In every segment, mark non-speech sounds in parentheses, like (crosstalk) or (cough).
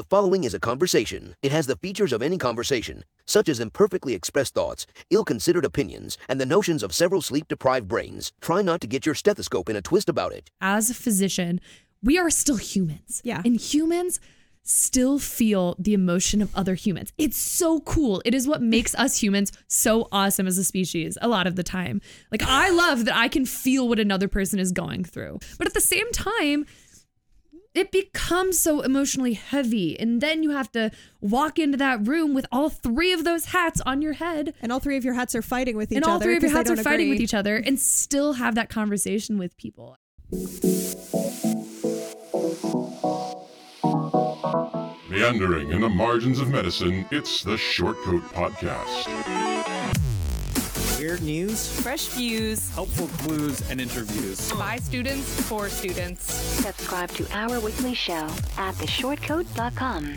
The following is a conversation. It has the features of any conversation, such as imperfectly expressed thoughts, ill considered opinions, and the notions of several sleep deprived brains. Try not to get your stethoscope in a twist about it. as a physician, we are still humans. Yeah. And humans still feel the emotion of other humans. It's so cool. It is what makes us humans so awesome as a species a lot of the time. Like, I love that I can feel what another person is going through. But at the same time, it becomes so emotionally heavy. And then you have to walk into that room with all three of those hats on your head. And all three of your hats are fighting with each other. and other. all three of your 'cause they hats are don't fighting with each other and still have that conversation with people. Meandering in the margins of medicine, it's the Shortcoat Podcast. Weird news, Fresh views helpful clues, and interviews. by students for students. Subscribe to our weekly show at theshortcoat.com.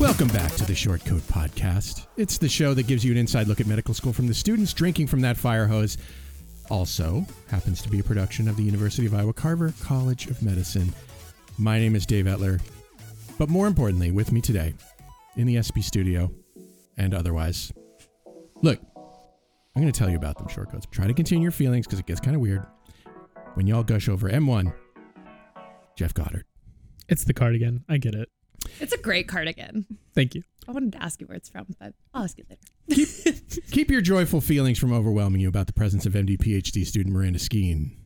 Welcome back to the Short Coat Podcast. It's the show that gives you an inside look at medical school from the students drinking from that fire hose. Also, happens to be a production of the University of Iowa Carver College of Medicine. My name is Dave Etler. But more importantly, with me today in the SB studio and otherwise. Look, I'm going to tell you about them short coats. Try to contain your feelings because it gets kind of weird when y'all gush over M1, Jeff Goddard. It's the cardigan. I get it. It's a great cardigan. Thank you. I wanted to ask you where it's from, but I'll ask you later. Keep (laughs) your joyful feelings from overwhelming you about the presence of MD PhD student Miranda Skeen.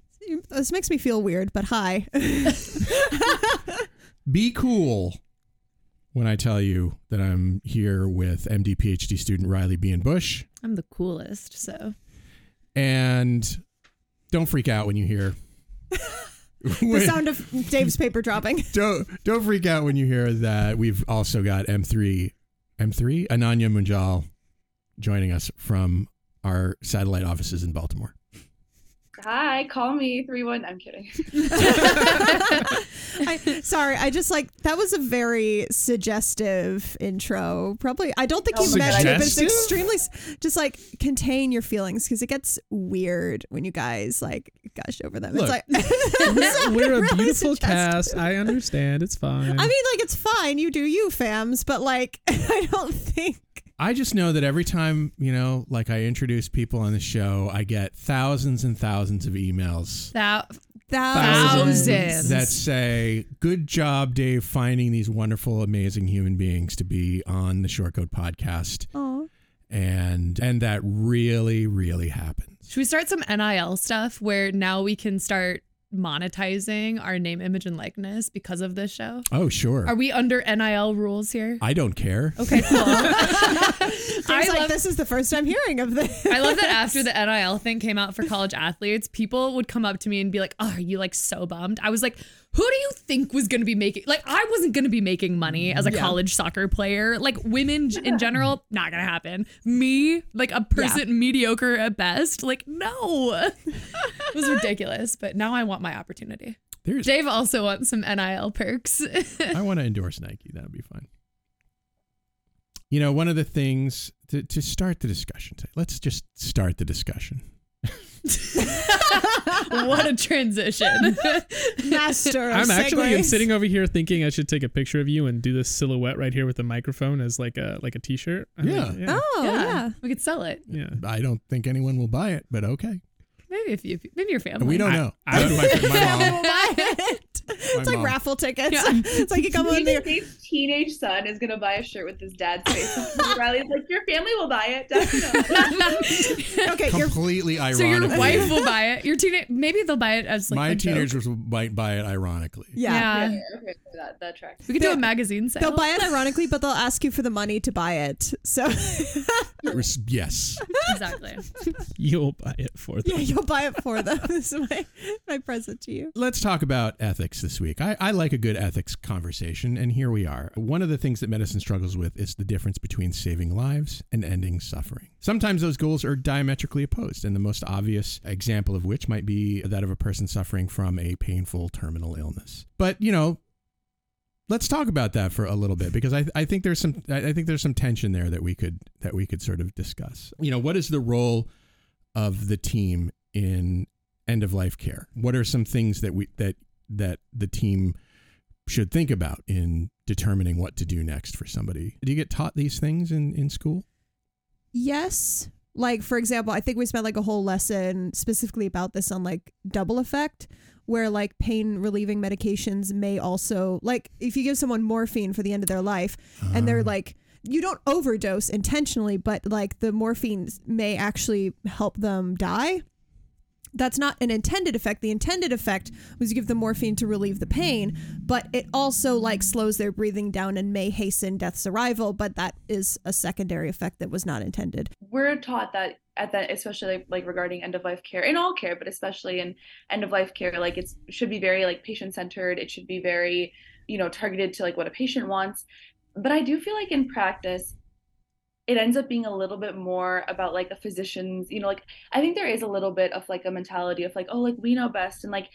This makes me feel weird, but hi. Be cool when I tell you that I'm here with MD PhD student Riley Bean Bush. I'm the coolest, so And don't freak out when you hear (laughs) the sound of Dave's paper dropping. (laughs) don't don't freak out when you hear that we've also got M3 M3 Ananya Munjal joining us from our satellite offices in Baltimore. Hi, call me three one. I'm kidding. (laughs) I, (laughs) sorry, I just like that was a very suggestive intro. Probably, I don't think Oh you meant God. it, but it's extremely just like contain your feelings because it gets weird when you guys like gush over them. Look, (laughs) it's like We're a really beautiful suggestive. cast. I understand. It's fine. I mean, like it's fine, you do you, fams, but like I don't think. I just know that every time, you know, like I introduce people on the show, I get thousands and thousands of emails that Thousands. Thousands. that say, Good job, Dave, finding these wonderful, amazing human beings to be on the Shortcoat podcast. Oh, And and that really, really happens. should we start some NIL stuff where now we can start monetizing our name, image, and likeness because of this show? Oh, sure. Are we under NIL rules here? I don't care. Okay, cool. (laughs) (laughs) I I like love this is the first time hearing of this. I love that after (laughs) the NIL thing came out for college athletes, people would come up to me and be like, "Oh, are you like so bummed?" I was like, "Who do you think was going to be making like I wasn't going to be making money as a college soccer player. Like women j- in general, not going to happen. Me, like a person mediocre at best, like no." (laughs) it was ridiculous, but now I want my opportunity. There's Dave also wants some NIL perks. I want to endorse Nike. That would be fun. You know, one of the things to, to start the discussion, today, let's just start the discussion. (laughs) (laughs) what a transition. (laughs) Master. I'm actually segues. sitting over here thinking I should take a picture of you and do this silhouette right here with the microphone as like a like a t-shirt. I Yeah. mean, yeah. Oh yeah. We could sell it. yeah. I don't think anyone will buy it, but okay. Maybe if you maybe your family. We don't know. I- I, my, (laughs) my mom. We'll buy it. It's like raffle tickets. It's like you come on Even there. Dave's teenage son is gonna buy a shirt with his dad's face. (laughs) Riley's like, your family will buy it, definitely. (laughs) Okay, you're Completely So your wife will (laughs) buy it. Your teenage maybe they'll buy it as like my a joke. teenagers might buy it ironically. yeah. Yeah. okay, that that tracks. We could do a magazine sale. They'll buy it ironically, but they'll ask you for the money to buy it. So Yes. exactly. You'll buy it for them. yeah, you'll buy it for them. this is my, my present to you. Let's talk about ethics this week. I, I like a good ethics conversation, and here we are. One of the things that medicine struggles with is the difference between saving lives and ending suffering. Sometimes those goals are diametrically opposed, and the most obvious example of which might be that of a person suffering from a painful terminal illness. But, you know, let's talk about that for a little bit because I, I think there's some I think there's some tension there that we could that we could sort of discuss. You know, what is the role of the team in end of life care? What are some things that we that that the team should think about in determining what to do next for somebody. Do you get taught these things in, in school? Yes. Like for example, I think we spent like a whole lesson specifically about this on like double effect where like pain relieving medications may also like if you give someone morphine for the end of their life and they're ah. like you don't overdose intentionally, but like the morphine may actually help them die. That's not an intended effect. The intended effect was you give them morphine to relieve the pain, but it also like slows their breathing down and may hasten death's arrival. But that is a secondary effect that was not intended. we're taught that at that especially like, regarding end of life care in all care but especially in end of life care like it should be very like patient centered it should be very you know targeted to like what a patient wants but i do feel like in practice it ends up being a little bit more about like a physician's you know like i think there is a little bit of like a mentality of like oh like we know best and like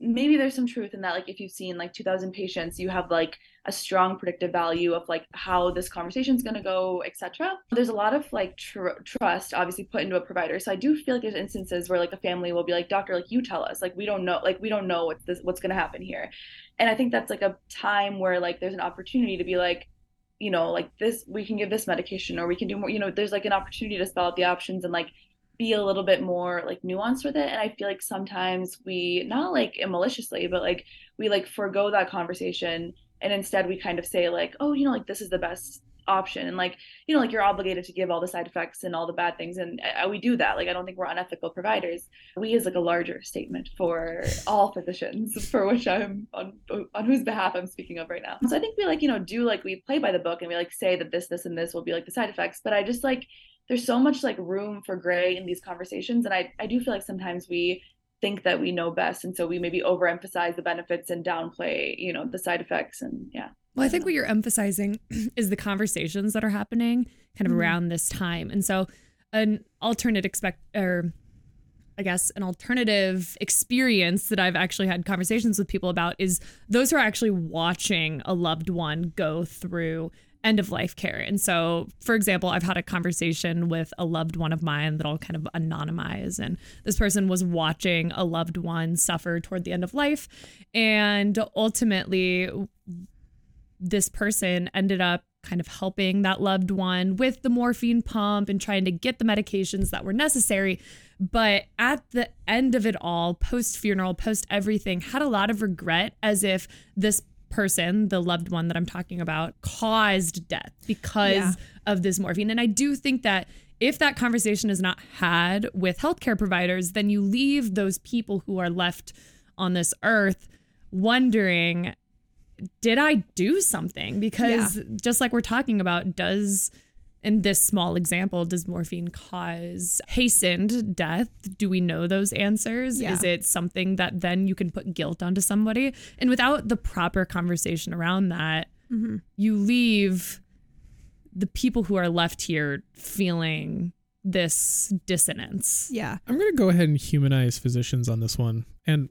maybe there's some truth in that like if you've seen like 2000 patients you have like a strong predictive value of like how this conversation is going to go etc there's a lot of like tr- trust obviously put into a provider so i do feel like there's instances where like a family will be like doctor like you tell us like we don't know like we don't know what's this what's going to happen here. And i think that's like a time where like there's an opportunity to be like you know like this we can give this medication or we can do more you know there's like an opportunity to spell out the options and like be a little bit more like nuanced with it. And i feel like sometimes we not like maliciously but like we like forego that conversation and instead we kind of say like oh you know like this is the best option. And like you know like you're obligated to give all the side effects and all the bad things and uh, we do that. Like i don't think we're unethical providers. We is like a larger statement for all physicians (laughs) for which i'm on on whose behalf i'm speaking of right now. So i think we like you know do like we play by the book and we like say that this this and this will be like the side effects. But i just like there's so much like room for gray in these conversations. And i i do feel like sometimes we think that we know best. And so we maybe overemphasize the benefits and downplay you know the side effects. And yeah Well, I think what you're emphasizing (clears throat) is the conversations that are happening kind of Mhm. around this time. And so an alternate expect or I guess an alternative experience that I've actually had conversations with people about is those who are actually watching a loved one go through end of life care. And so, for example, I've had a conversation with a loved one of mine that I'll kind of anonymize. And this person was watching a loved one suffer toward the end of life. And ultimately, this person ended up kind of helping that loved one with the morphine pump and trying to get the medications that were necessary. But at the end of it all, post funeral, post everything, had a lot of regret as if this person, the loved one that I'm talking about, caused death because Yeah. of this morphine. And I do think that if that conversation is not had with healthcare providers, then you leave those people who are left on this earth wondering did I do something? Because just like we're talking about, does in this small example, does morphine cause hastened death? Do we know those answers? Yeah. Is it something that then you can put guilt onto somebody? And without the proper conversation around that, Mhm. you leave the people who are left here feeling this dissonance. Yeah. I'm going to go ahead and humanize physicians on this one and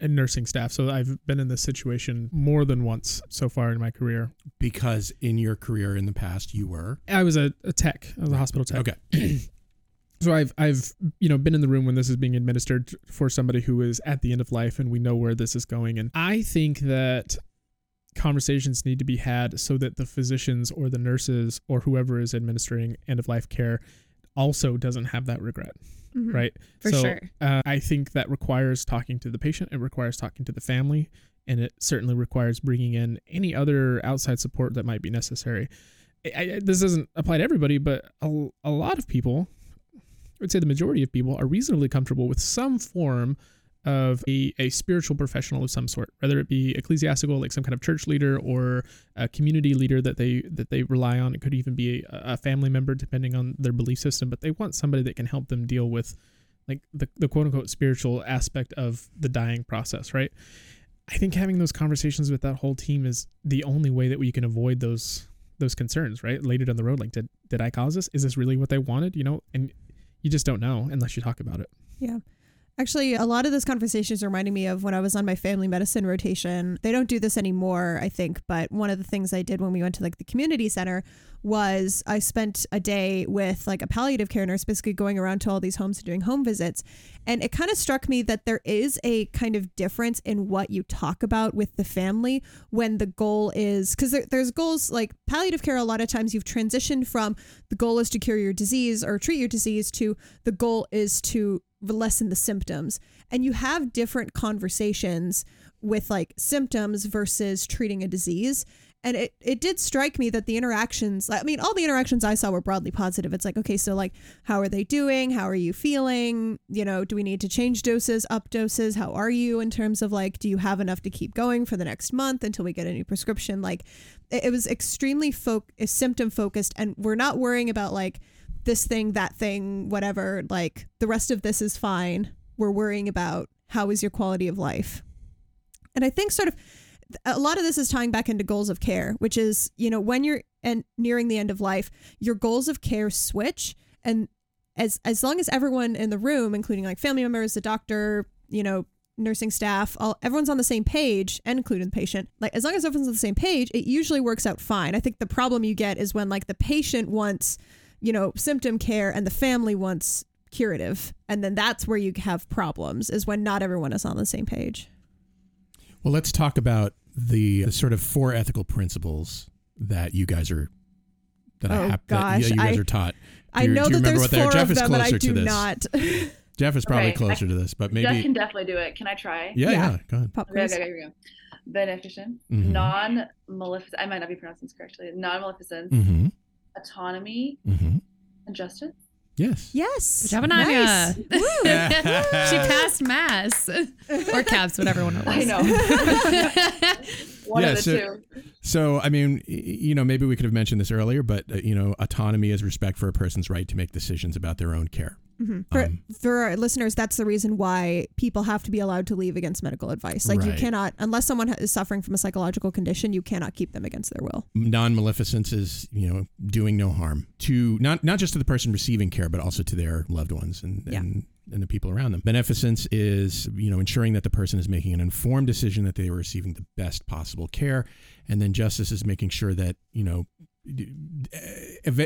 and nursing staff. So I've been in this situation more than once so far in my career. Because in your career in the past, you were. I was a, a tech, I was a hospital tech. Okay. (clears throat) so I've I've you know been in the room when this is being administered for somebody who is at the end of life, and we know where this is going. And I think that conversations need to be had so that the physicians or the nurses or whoever is administering end of life care also doesn't have that regret Mhm. right For so sure. uh, i think that requires talking to the patient it requires talking to the family and it certainly requires bringing in any other outside support that might be necessary I, I, this doesn't apply to everybody but a, a lot of people i would say the majority of people are reasonably comfortable with some form of a, a spiritual professional of some sort whether it be ecclesiastical like some kind of church leader or a community leader that they that they rely on. It could even be a, a family member depending on their belief system but they want somebody that can help them deal with like the, the quote unquote spiritual aspect of the dying process right? I think having those conversations with that whole team is the only way that we can avoid those those concerns right? Later down the road like did did i cause this? Is this really what they wanted? You know and you just don't know unless you talk about it. Yeah. Actually, a lot of this conversation is reminding me of when I was on my family medicine rotation. They don't do this anymore, I think, but one of the things I did when we went to like the community center was I spent a day with like a palliative care nurse, basically going around to all these homes and doing home visits. And it kind of struck me that there is a kind of difference in what you talk about with the family when the goal is because there, there's goals like palliative care. A lot of times you've transitioned from the goal is to cure your disease or treat your disease to the goal is to lessen the symptoms. And you have different conversations with like symptoms versus treating a disease. And it, it did strike me that the interactions, I mean, all the interactions I saw were broadly positive. It's like, okay, so like, how are they doing? How are you feeling? You know, do we need to change doses, up doses? How are you in terms of like, do you have enough to keep going for the next month until we get a new prescription? Like, it, it was extremely folk, symptom focused. And we're not worrying about like this thing, that thing, whatever. Like, the rest of this is fine. We're worrying about how is your quality of life. And I think sort of a lot of this is tying back into goals of care, which is, you know, when you're and nearing the end of life, your goals of care switch and as as long as everyone in the room, including like family members, the doctor, you know, nursing staff, all everyone's on the same page, and including the patient. Like as long as everyone's on the same page, it usually works out fine. I think the problem you get is when like the patient wants, you know, symptom care and the family wants curative, and then that's where you have problems. Is when not everyone is on the same page. Well, let's talk about the, the sort of four ethical principles that you guys are that I Oh, hap- gosh, that you guys I- are taught. I you- know do you that there's what they four Jeff of is them, and I closer to do not. (laughs) Jeff is probably Okay, closer I- to this, but maybe Jeff can definitely do it. Can I try? yeah, Yeah. yeah, go ahead. Pop Okay, quiz. okay, here we go. Beneficent, Mhm. non-maleficent. I might not be pronouncing this correctly. Non-maleficence, Mm-hmm. autonomy, Mm-hmm. and justice. Yes. Yes. Good Nice. (laughs) (laughs) She passed mass (laughs) or caps, whatever one it was. I know. One Yeah, of the so- two. So, I mean, you know, maybe we could have mentioned this earlier, but uh, you know, autonomy is respect for a person's right to make decisions about their own care. Mhm. For, Um, for our listeners, that's the reason why people have to be allowed to leave against medical advice. Like you cannot, unless someone is suffering from a psychological condition, you cannot keep them against their will. non-maleficence is you know doing no harm to not not just to the person receiving care but also to their loved ones and Yeah. and, and the people around them beneficence is you know ensuring that the person is making an informed decision that they are receiving the best possible care and then justice is making sure that you know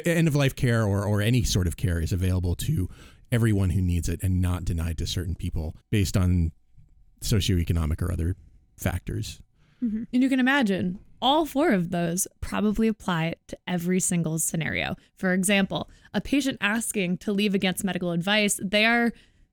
end of life care or or any sort of care is available to everyone who needs it and not denied to certain people based on socioeconomic or other factors mm-hmm. And you can imagine all four of those probably apply to every single scenario. For example, a patient asking to leave against medical advice, they are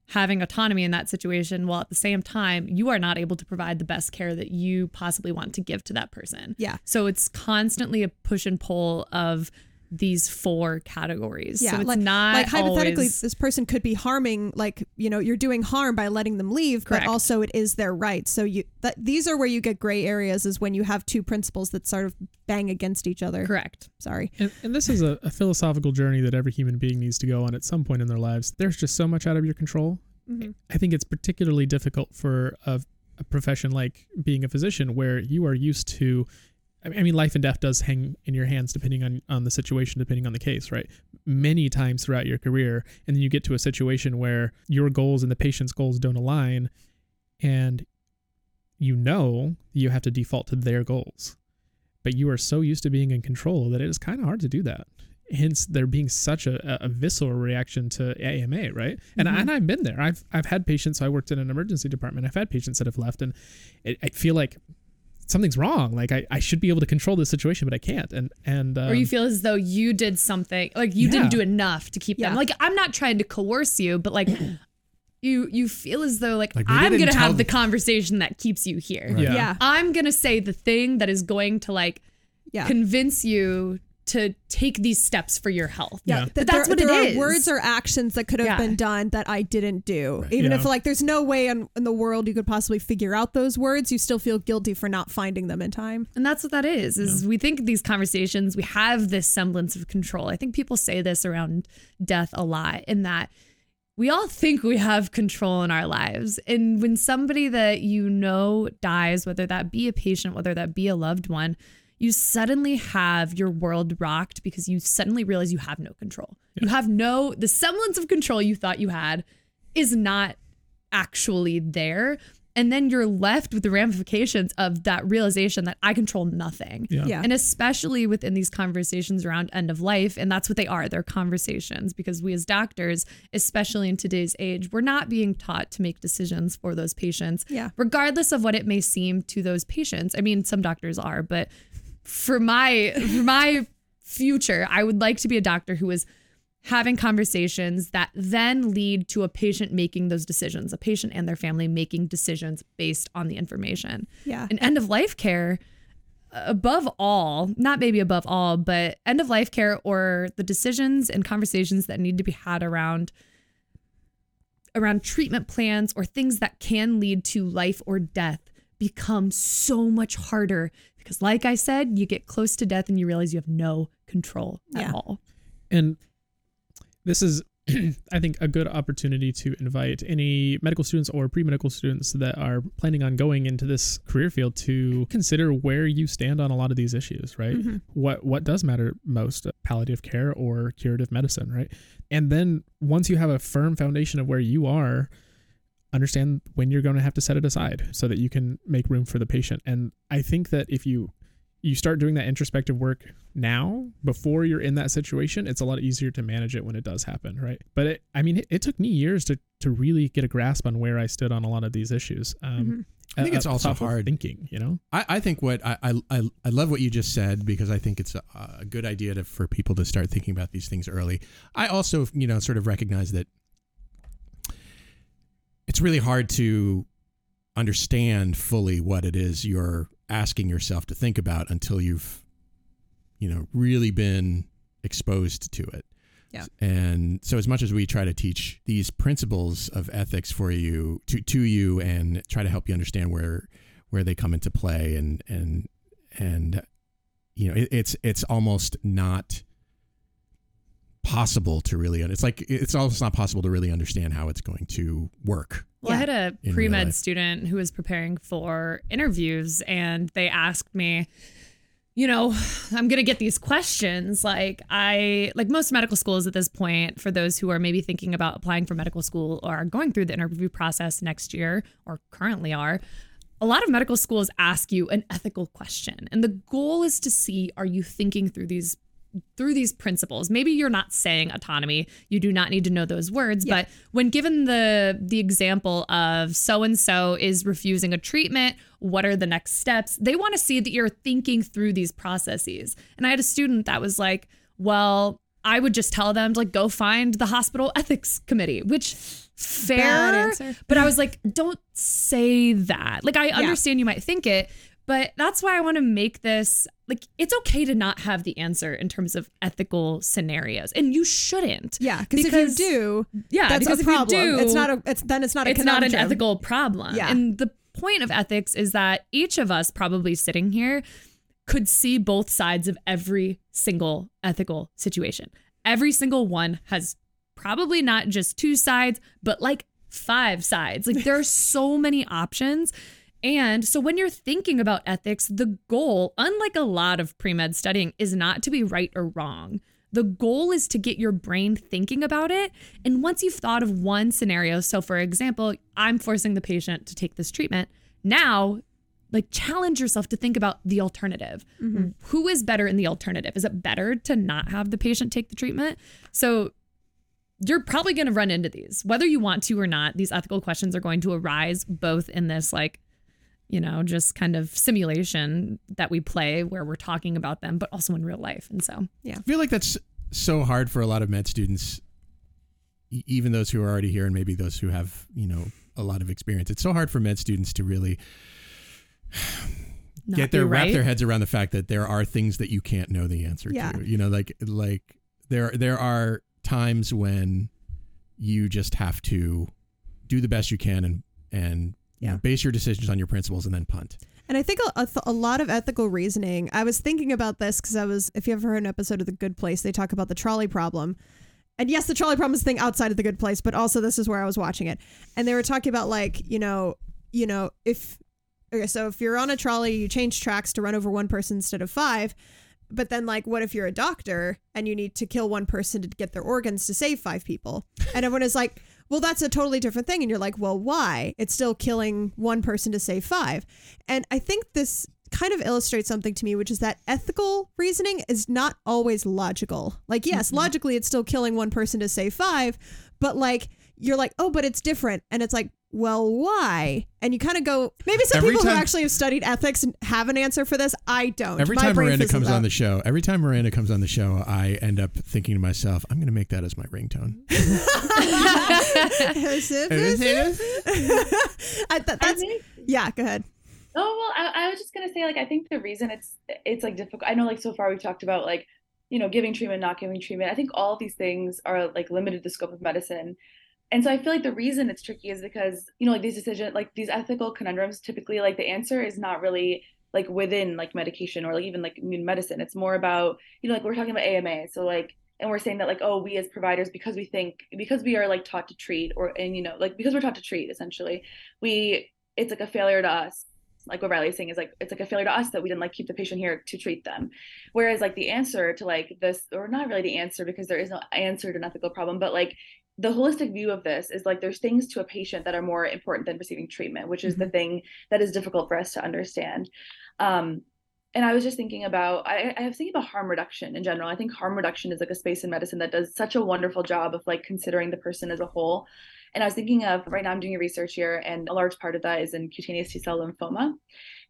having autonomy in that situation while at the same time you are not able to provide the best care that you possibly want to give to that person. Yeah. So it's constantly a push and pull of these four categories. Yeah, so it's like, not like hypothetically, always- this person could be harming, like you know, you're doing harm by letting them leave, Correct. but also it is their right. So you that these are where you get gray areas, is when you have two principles that sort of bang against each other. correct. Sorry. And, and this is a, a philosophical journey that every human being needs to go on at some point in their lives. There's just so much out of your control. Mhm. I think it's particularly difficult for a, a profession like being a physician, where you are used to. I mean, life and death does hang in your hands depending on, on the situation, depending on the case, right? Many times throughout your career. And then you get to a situation where your goals and the patient's goals don't align. And you know you have to default to their goals. But you are so used to being in control that it is kind of hard to do that. Hence, there being such a, a visceral reaction to AMA, right? And, I, mm-hmm. and I've been there. I've I've had patients. So I worked in an emergency department. I've had patients that have left, and it, I feel like something's wrong. Like I, I should be able to control this situation, but I can't. And and um, or you feel as though you did something like you Yeah. didn't do enough to keep Yeah. them like i'm not trying to coerce you but like (clears throat) you you feel as though like, Like, I i'm gonna have the the- conversation that keeps you here Right. Yeah. Yeah. i'm gonna say the thing that is going to like Yeah. convince you to take these steps for your health Yeah. th- But that's there, what it there is. are words or actions that could have Yeah. been done that I didn't do. Right. Even if like there's no way in, in the world you could possibly figure out those words, you still feel guilty for not finding them in time. And that's what that is. Is we think these conversations, we have this semblance of control. I think people say this around death a lot in that we all think we have control in our lives. And when somebody that you know dies, whether that be a patient, whether that be a loved one, you suddenly have your world rocked because you suddenly realize you have no control. You have no the semblance of control you thought you had is not actually there. And then you're left with the ramifications of that realization that I control nothing. Yeah. Yeah. And especially within these conversations around end of life, and that's what they are. They're conversations because we as doctors, especially in today's age, we're not being taught to make decisions for those patients, Yeah. regardless of what it may seem to those patients. I mean, some doctors are, but for my for my future, I would like to be a doctor who is having conversations that then lead to a patient making those decisions, a patient and their family making decisions based on the information. Yeah. And end of life care, above all, not maybe above all, but end of life care or the decisions and conversations that need to be had around around treatment plans or things that can lead to life or death become so much harder because like I said, you get close to death and you realize you have no control at Yeah. all. And this is, (clears throat) I think, a good opportunity to invite any medical students or pre medical students that are planning on going into this career field to consider where you stand on a lot of these issues, right? Mm-hmm. What what does matter most, uh, palliative care or curative medicine, right? And then once you have a firm foundation of where you are, understand when you're going to have to set it aside so that you can make room for the patient. And I think that if you you start doing that introspective work now before you're in that situation it's a lot easier to manage it when it does happen right but it, i mean it, it took me years to to really get a grasp on where i stood on a lot of these issues um I think uh, it's also hard. thinking you know I, I think what I, I I I love what you just said because I think it's a, a good idea to, for people to start thinking about these things early. I also you know sort of recognize that it's really hard to understand fully what it is you're asking yourself to think about until you've you know really been exposed to it. Yeah. And so as much as we try to teach these principles of ethics for you to to you and try to help you understand where where they come into play and and and you know it, it's it's almost not possible to really it's like it's almost not possible to really understand how it's going to work Well, I had a pre med student who was preparing for interviews, and they asked me, you know, I'm going to get these questions. Like, I, like most medical schools at this point, for those who are maybe thinking about applying for medical school or are going through the interview process next year or currently are, a lot of medical schools ask you an ethical question. And the goal is to see are you thinking through these through these principles. Maybe you're not saying autonomy. You do not need to know those words, Yeah. but when given the the example of so and so is refusing a treatment, what are the next steps? They want to see that you're thinking through these processes. And I had a student that was like, "Well, I would just tell them to like go find the hospital ethics committee," which fair. But I was like, "Don't say that." Like I understand you might think it, but that's why I want to make this like it's okay to not have the answer in terms of ethical scenarios, and you shouldn't. Yeah, because if you do, yeah, that's because a if you problem. do, it's not a. It's then it's not a. it's not an ethical problem. Yeah. And the point of ethics is that each of us probably sitting here could see both sides of every single ethical situation. Every single one has probably not just two sides, but like five sides. Like there are so many options. And so when you're thinking about ethics, the goal, unlike a lot of pre med studying, is not to be right or wrong. The goal is to get your brain thinking about it. And once you've thought of one scenario, so for example, I'm forcing the patient to take this treatment. Now, like challenge yourself to think about the alternative. Mm-hmm. Who is better in the alternative? Is it better to not have the patient take the treatment? So you're probably going to run into these, whether you want to or not. These ethical questions are going to arise both in this, like, you know, just kind of simulation that we play where we're talking about them, but also in real life. And so, yeah. I feel like that's so hard for a lot of med students, even those who are already here and maybe those who have, you know, a lot of experience. It's so hard for med students to really not get their be wrap right. their heads around the fact that there are things that you can't know the answer Yeah. to. You know, like like there there are times when you just have to do the best you can and and Yeah. base your decisions on your principles and then punt. And I think a, a, th- a lot of ethical reasoning. I was thinking about this because I was, if you ever heard an episode of The Good Place, they talk about the trolley problem. And yes, the trolley problem is a thing outside of The Good Place, but also this is where I was watching it. And they were talking about like, you know, you know, if okay, so if you're on a trolley, you change tracks to run over one person instead of five. But then, like, what if you're a doctor and you need to kill one person to get their organs to save five people? And everyone is like, well, that's a totally different thing. And you're like, well, why? It's still killing one person to save five. And I think this kind of illustrates something to me, which is that ethical reasoning is not always logical. Like, yes, mm-hmm. logically, it's still killing one person to save five, but like, you're like, oh, but it's different. And it's like, well, why? And you kind of go, maybe some Every people time- who actually have studied ethics have an answer for this. I don't. Every My time Miranda fizzles comes on the show, every time Miranda comes on the show, I end up thinking to myself, I'm going to make that as my ringtone. (laughs) (laughs) I th- that's, think- yeah, go ahead. Oh well, I, I was just gonna say like I think the reason it's it's like difficult. I know like so far we've talked about like you know giving treatment, not giving treatment. I think all of these things are like limited the scope of medicine, and so I feel like the reason it's tricky is because you know like these decision like these ethical conundrums, typically like the answer is not really like within like medication or like even like immune medicine. It's more about you know like we're talking about AMA, so like and we're saying that like oh we as providers because we think because we are like taught to treat or and you know like because we're taught to treat essentially we it's like a failure to us like what Riley's saying is like it's like a failure to us that we didn't like keep the patient here to treat them. Whereas like the answer to like this, or not really the answer because there is no answer to an ethical problem, but like the holistic view of this is like there's things to a patient that are more important than receiving treatment, which is the thing that is difficult for us to understand. Um, and I was just thinking about I, I was thinking about harm reduction in general. I think harm reduction is like a space in medicine that does such a wonderful job of like considering the person as a whole. And I was thinking of right now I'm doing a research here, and a large part of that is in cutaneous T cell lymphoma.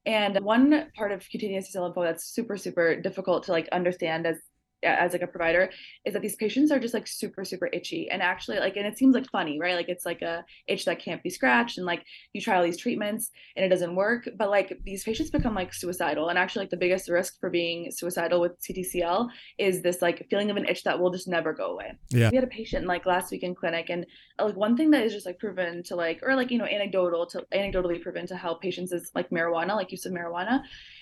And one part of cutaneous T cell lymphoma that's super, super difficult to like understand as as like a provider is that these patients are just like super super itchy. And actually like and it seems like funny right? Like it's like a itch that can't be scratched and like you try all these treatments and it doesn't work. But like these patients become like suicidal. And actually like the biggest risk for being suicidal with CTCL is this like feeling of an itch that will just never go away. Yeah. we had a patient like last week in clinic and uh, like one thing that is just like proven to like or like you know anecdotal to anecdotally proven to help patients is like marijuana like use of marijuana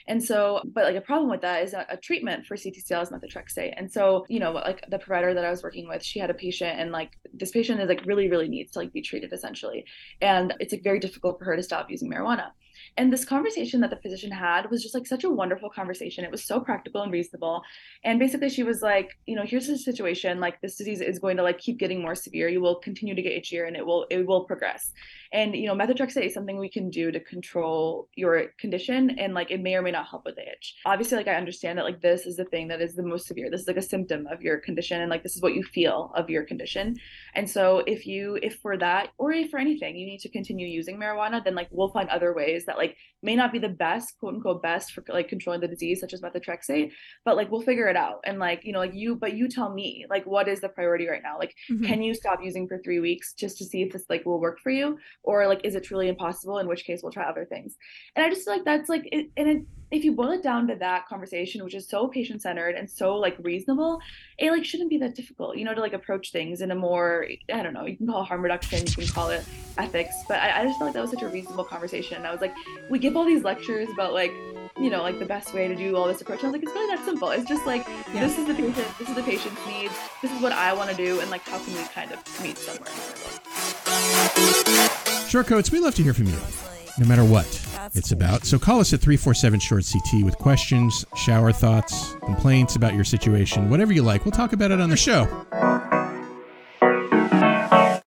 and so but like a problem with that is that a treatment for CTCL is methotrexate and so you know like the provider that I was working with she had a patient and like this patient is like really really needs to like be treated essentially and it's like very difficult for her to stop using marijuana and this conversation that the physician had was just like such a wonderful conversation. It was so practical and reasonable. And basically, she was like, you know, here's the situation. Like this disease is going to like keep getting more severe. You will continue to get itchier, and it will it will progress. And you know, methotrexate is something we can do to control your condition, and like it may or may not help with the itch. Obviously, like I understand that like this is the thing that is the most severe. This is like a symptom of your condition, and like this is what you feel of your condition. And so if you if for that or if for anything you need to continue using marijuana, then like we'll find other ways that like may not be the best quote unquote best for like controlling the disease such as methotrexate but like we'll figure it out. And like you know like you but you tell me like what is the priority right now? Like Mhm. can you stop using for three weeks just to see if this like will work for you? Or like is it truly impossible? In which case we'll try other things. And i just feel like that's like it, and it, if you boil it down to that conversation which is so patient centered and so like reasonable it like shouldn't be that difficult you know to like approach things in a more i don't know you can call it harm reduction you can call it ethics but i, I just felt like that was such a reasonable conversation. And i was like we give all these lectures about like you know like the best way to do all this approach i was like it's really that simple. It's just like Yeah. this is the patient this is the patient's needs this is what i want to do and like how can we kind of meet somewhere in the middle Shortcoats, we love to hear from you, no matter what it's about. So call us at 347 Short CT with questions, shower thoughts, complaints about your situation, whatever you like. We'll talk about it on the show.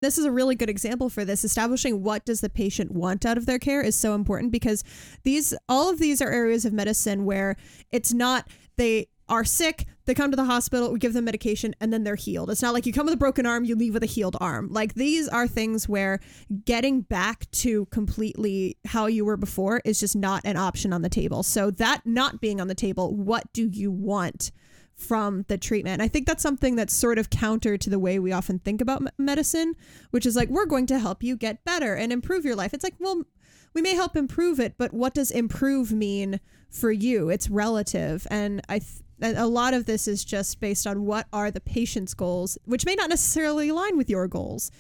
this is a really good example for this establishing what does the patient want out of their care is so important because these all of these are areas of medicine where it's not they are sick they come to the hospital we give them medication and then they're healed it's not like you come with a broken arm you leave with a healed arm like these are things where getting back to completely how you were before is just not an option on the table so that not being on the table what do you want from the treatment. I think that's something that's sort of counter to the way we often think about medicine, which is like, we're going to help you get better and improve your life. It's like, well, we may help improve it, but what does improve mean for you? It's relative. And I, th- and a lot of this is just based on what are the patient's goals, which may not necessarily align with your goals.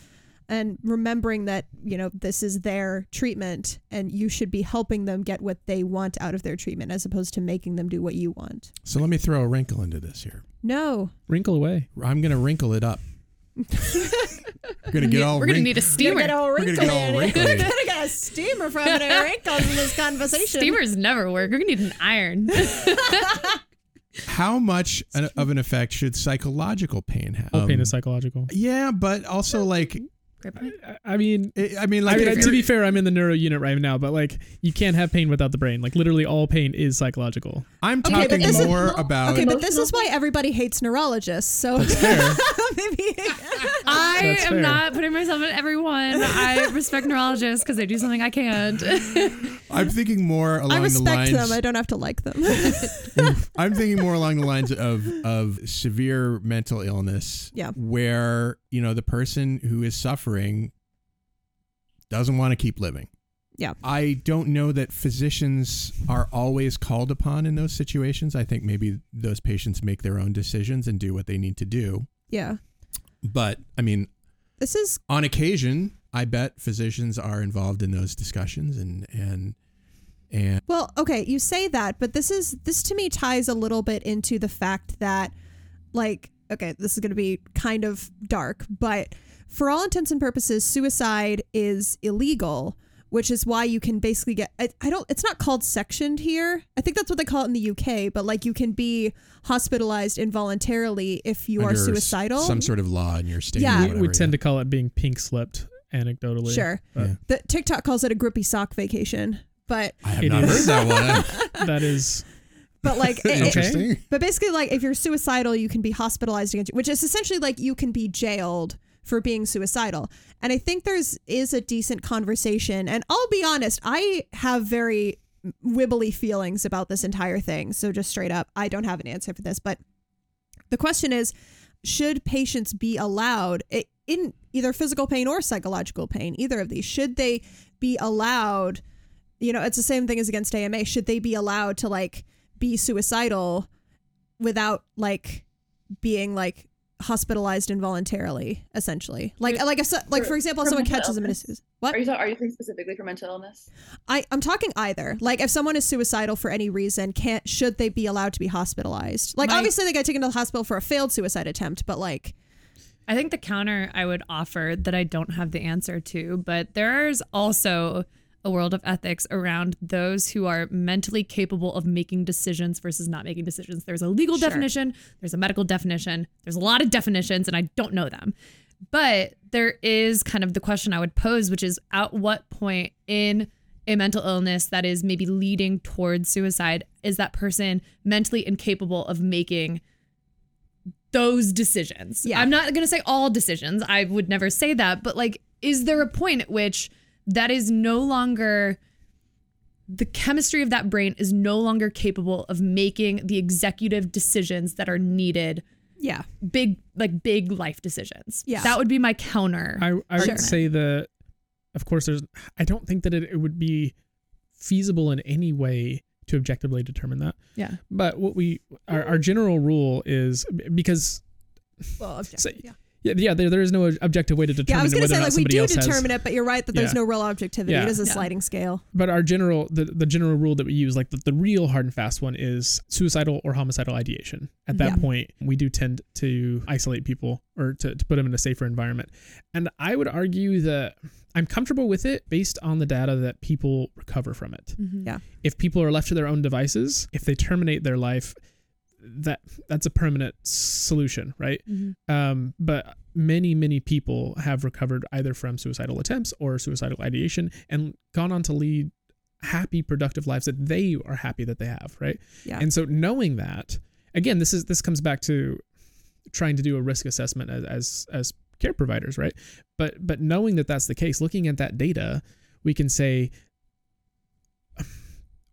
And remembering that, you know, this is their treatment and you should be helping them get what they want out of their treatment as opposed to making them do what you want. So let me throw a wrinkle into this here. No, Wrinkle away. I'm going to wrinkle it up. (laughs) We're going to get all We're gonna wrink- need a steamer. We're gonna get all We're wrinkly. get all in it. wrinkly. We're gonna get a steamer from it and wrinkles in this conversation. Steamers never work. We're gonna need an iron. (laughs) How much an- of an effect should psychological pain have? All pain Um, is psychological. Yeah, but also like Great point. I mean, I mean, like I mean, to be fair, I'm in the neuro unit right now, but like, you can't have pain without the brain. Like, literally, all pain is psychological. I'm Okay, but talking this is- more about. Okay, but this is why everybody hates neurologists. So (laughs) maybe (laughs) I That's am fair. not putting myself in everyone. I respect neurologists because they do something I can't. (laughs) I'm thinking more along the lines. I the respect lines. them. I don't have to like them. I'm thinking more along the lines of of severe mental illness. Yeah. Where, you know, the person who is suffering doesn't want to keep living. Yeah. I don't know that physicians are always called upon in those situations. I think maybe those patients make their own decisions and do what they need to do. yeah. But I mean, This is on occasion, I bet physicians are involved in those discussions and and and Well, okay, you say that, but this is this to me ties a little bit into the fact that like okay, this is going to be kind of dark, but for all intents and purposes suicide is illegal, which is why you can basically get I, I don't it's not called sectioned here. I think that's what they call it in the UK, but like you can be hospitalized involuntarily if you are under s- suicidal. some sort of law in your state. Yeah. or we, whatever, we yeah. tend to call it being pink slipped anecdotally. Sure. Yeah. the TikTok calls it a grippy sock vacation, but I have not is. heard that one. (laughs) (laughs) that is but like it- it- Interesting. But basically, like if you're suicidal, you can be hospitalized against you, which is essentially like you can be jailed for being suicidal. And I think there's is a decent conversation. And I'll be honest, I have very wibbly feelings about this entire thing. So just straight up, I don't have an answer for this. But the question is, should patients be allowed in either physical pain or psychological pain, either of these, should they be allowed? You know, it's the same thing as against AMA. Should they be allowed to like be suicidal without like being like hospitalized involuntarily essentially like like if so, like for example for someone mental catches a illness? meniscus what Are you, are you thinking specifically for mental illness? I, I'm talking either. Like, if someone is suicidal for any reason, can't should they be allowed to be hospitalized? Like, My- obviously they got taken to the hospital for a failed suicide attempt, but like, I think the counter I would offer that I don't have the answer to, but there's also a world of ethics around those who are mentally capable of making decisions versus not making decisions. There's a legal Sure. definition, there's a medical definition, there's a lot of definitions, and I don't know them. But there is kind of the question I would pose, which is at what point in a mental illness that is maybe leading towards suicide is that person mentally incapable of making those decisions. Yeah. I'm not going to say all decisions. I would never say that, but like is there a point at which that is no longer the chemistry of that brain is no longer capable of making the executive decisions that are needed yeah, big like big life decisions. Yeah. That would be my counter. I, I would say that, of course, there's. I don't think that it, it would be feasible in any way to objectively determine that. yeah. But what we our, our general rule is because well, objective, Say- yeah. Yeah yeah there, there is no objective way to determine Yeah, I was gonna whether say or not like we somebody do else has. determine it, but you're right that there's Yeah. no real objectivity. Yeah. It is a Yeah. sliding scale. But our general the, the general rule that we use, like the, the real hard and fast one, is suicidal or homicidal ideation. At that Yeah. point, we do tend to isolate people or to, to put them in a safer environment. And I would argue that I'm comfortable with it based on the data that people recover from it. Mm-hmm. Yeah. If people are left to their own devices, if they terminate their life, that that's a permanent solution, right? Um, but many, many people have recovered either from suicidal attempts or suicidal ideation and gone on to lead happy, productive lives that they are happy that they have, right? Yeah. And so knowing that, again, this is this comes back to trying to do a risk assessment as as, as care providers, right? But but knowing that that's the case, looking at that data, we can say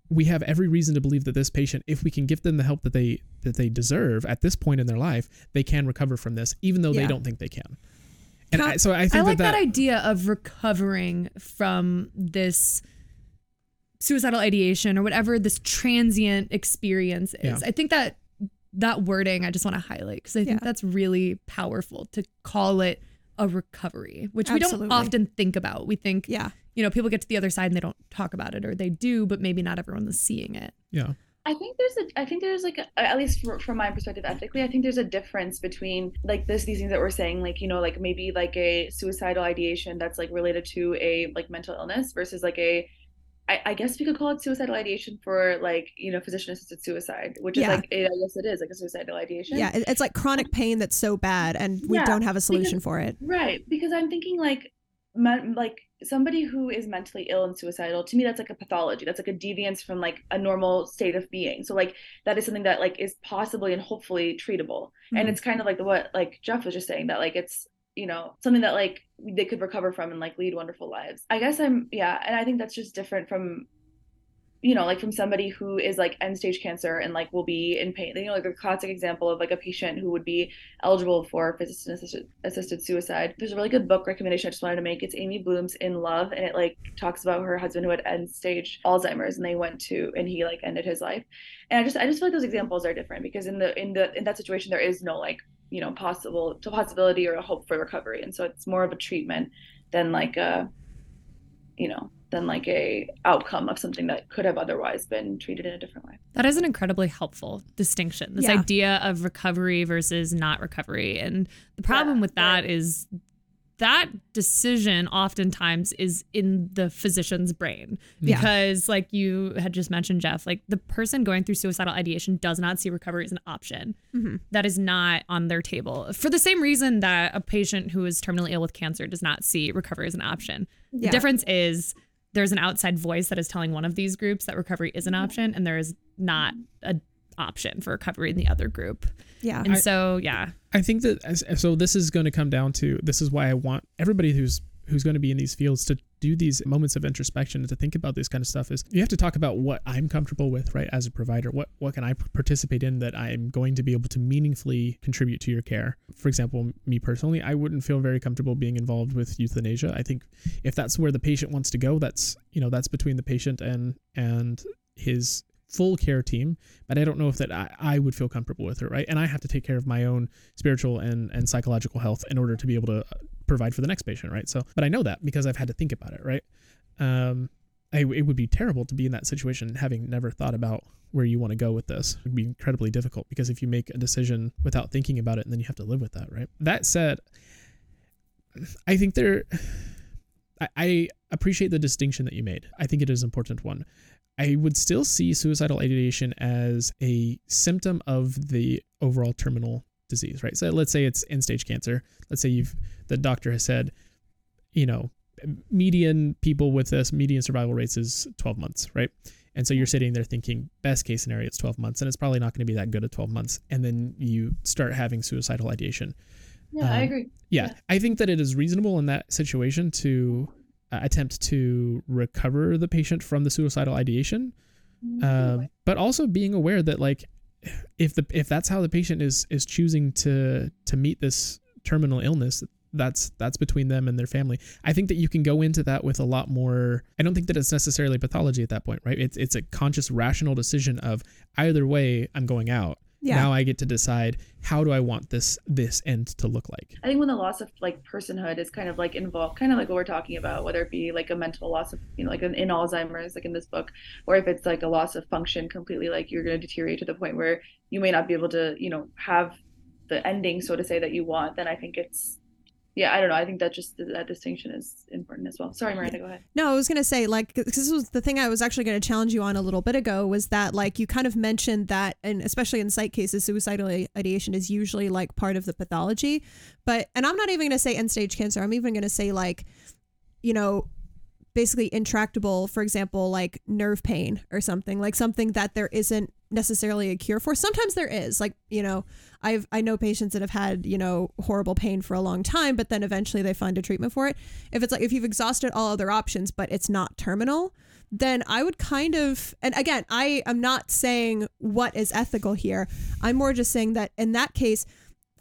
we have every reason to believe that this patient, if we can give them the help that they that they deserve at this point in their life, they can recover from this, even though Yeah. they don't think they can. And Can I- I, so I think I like that, that, idea of recovering from this suicidal ideation or whatever this transient experience is. Yeah. I think that that wording I just want to highlight because I think Yeah. that's really powerful to call it a recovery, which we don't often think about. We think, Yeah. You know, people get to the other side and they don't talk about it, or they do, but maybe not everyone is seeing it. yeah. I think there's a I think there's like a, at least from, from my perspective ethically I think there's a difference between like this these things that we're saying like you know like maybe like a suicidal ideation that's like related to a like mental illness versus like a I, I guess we could call it suicidal ideation for like you know physician assisted suicide which is Yeah. like it, I guess it is like a suicidal ideation Yeah. It's like chronic um, pain that's so bad and we Yeah, don't have a because- solution for it. Right, because I'm thinking like men, like somebody who is mentally ill and suicidal to me that's like a pathology. That's like a deviance from like a normal state of being. So like that is something that like is possibly and hopefully treatable. And Mhm. it's kind of like the what like jeff was just saying that like it's you know something that like they could recover from and like lead wonderful lives. I guess i'm yeah and i think that's just different from you know like from somebody who is like end stage cancer and like will be in pain you know like a classic example of like a patient who would be eligible for physician assisted, assisted suicide. There's a really good book recommendation i just wanted to make. It's amy bloom's in love and it like talks about her husband who had end stage alzheimer's and they went to and he like ended his life. And i just i just feel like those examples are different because in the in the in that situation there is no like you know possible to possibility or a hope for recovery. And so it's more of a treatment than like a you know than like a outcome of something that could have otherwise been treated in a different way That is an incredibly helpful distinction. This Yeah. idea of recovery versus not recovery. And the problem Yeah, with that is that decision oftentimes is in the physician's brain Yeah. because like you had just mentioned Jeff like the person going through suicidal ideation does not see recovery as an option Mhm. that is not on their table for the same reason that a patient who is terminally ill with cancer does not see recovery as an option the difference is there's an outside voice that is telling one of these groups that recovery is an mm-hmm. option and there is not a option for recovery in the other group Yeah. and so yeah I think that as, so. This is going to come down to this is why I want everybody who's who's going to be in these fields to do these moments of introspection and to think about this kind of stuff is you have to talk about what I'm comfortable with, right? As a provider, what what can I participate in that I'm going to be able to meaningfully contribute to your care? For example, me personally, I wouldn't feel very comfortable being involved with euthanasia. I think if that's where the patient wants to go, that's you know that's between the patient and and his full care team but i don't know if that I, I would feel comfortable with it right and i have to take care of my own spiritual and and psychological health in order to be able to uh, provide for the next patient right? So but i know that because i've had to think about it right? Um I, it would be terrible to be in that situation having never thought about where you want to go with this. It would be incredibly difficult because if you make a decision without thinking about it and then you have to live with that right? That said i think there I, I appreciate the distinction that you made. I think it is an important one. I would still see suicidal ideation as a symptom of the overall terminal disease, right? So let's say it's end stage cancer. Let's say you've the doctor has said, you know, median people with this median survival rates is 12 months, right? And so you're sitting there thinking, best case scenario, it's 12 months, and it's probably not going to be that good at 12 months. And then you start having suicidal ideation. yeah i Um, agree Yeah, Yeah. I think that it is reasonable in that situation to uh, attempt to recover the patient from the suicidal ideation, um, but also being aware that like if the if that's how the patient is is choosing to to meet this terminal illness that's that's between them and their family. I think that you can go into that with a lot more i don't think that it's necessarily pathology at that point right? It's it's a conscious rational decision of either way i'm going out Yeah. now i get to decide how do i want this this end to look like I think when the loss of like personhood is kind of like involved, kind of like what we're talking about, whether it be like a mental loss of, you know, like in, in Alzheimer's, like in this book, or if it's like a loss of function completely, like you're going to deteriorate to the point where you may not be able to, you know, have the ending, so to say, that you want, then I think it's, yeah, I don't know. I think that just that distinction is important as well. Sorry, Miranda, go ahead. No, I was gonna say like this was the thing I was actually gonna challenge you on a little bit ago was that like you kind of mentioned that and especially in psych cases, suicidal ideation is usually like part of the pathology, but and I'm not even gonna say end stage cancer. I'm even gonna say like, you know, basically intractable, for example, like nerve pain or something like something that there isn't necessarily a cure for. Sometimes there is, like you know, I've I know patients that have had you know horrible pain for a long time, but then eventually they find a treatment for it. If it's like if you've exhausted all other options, but it's not terminal, then I would kind of and again I am not saying what is ethical here. I'm more just saying that in that case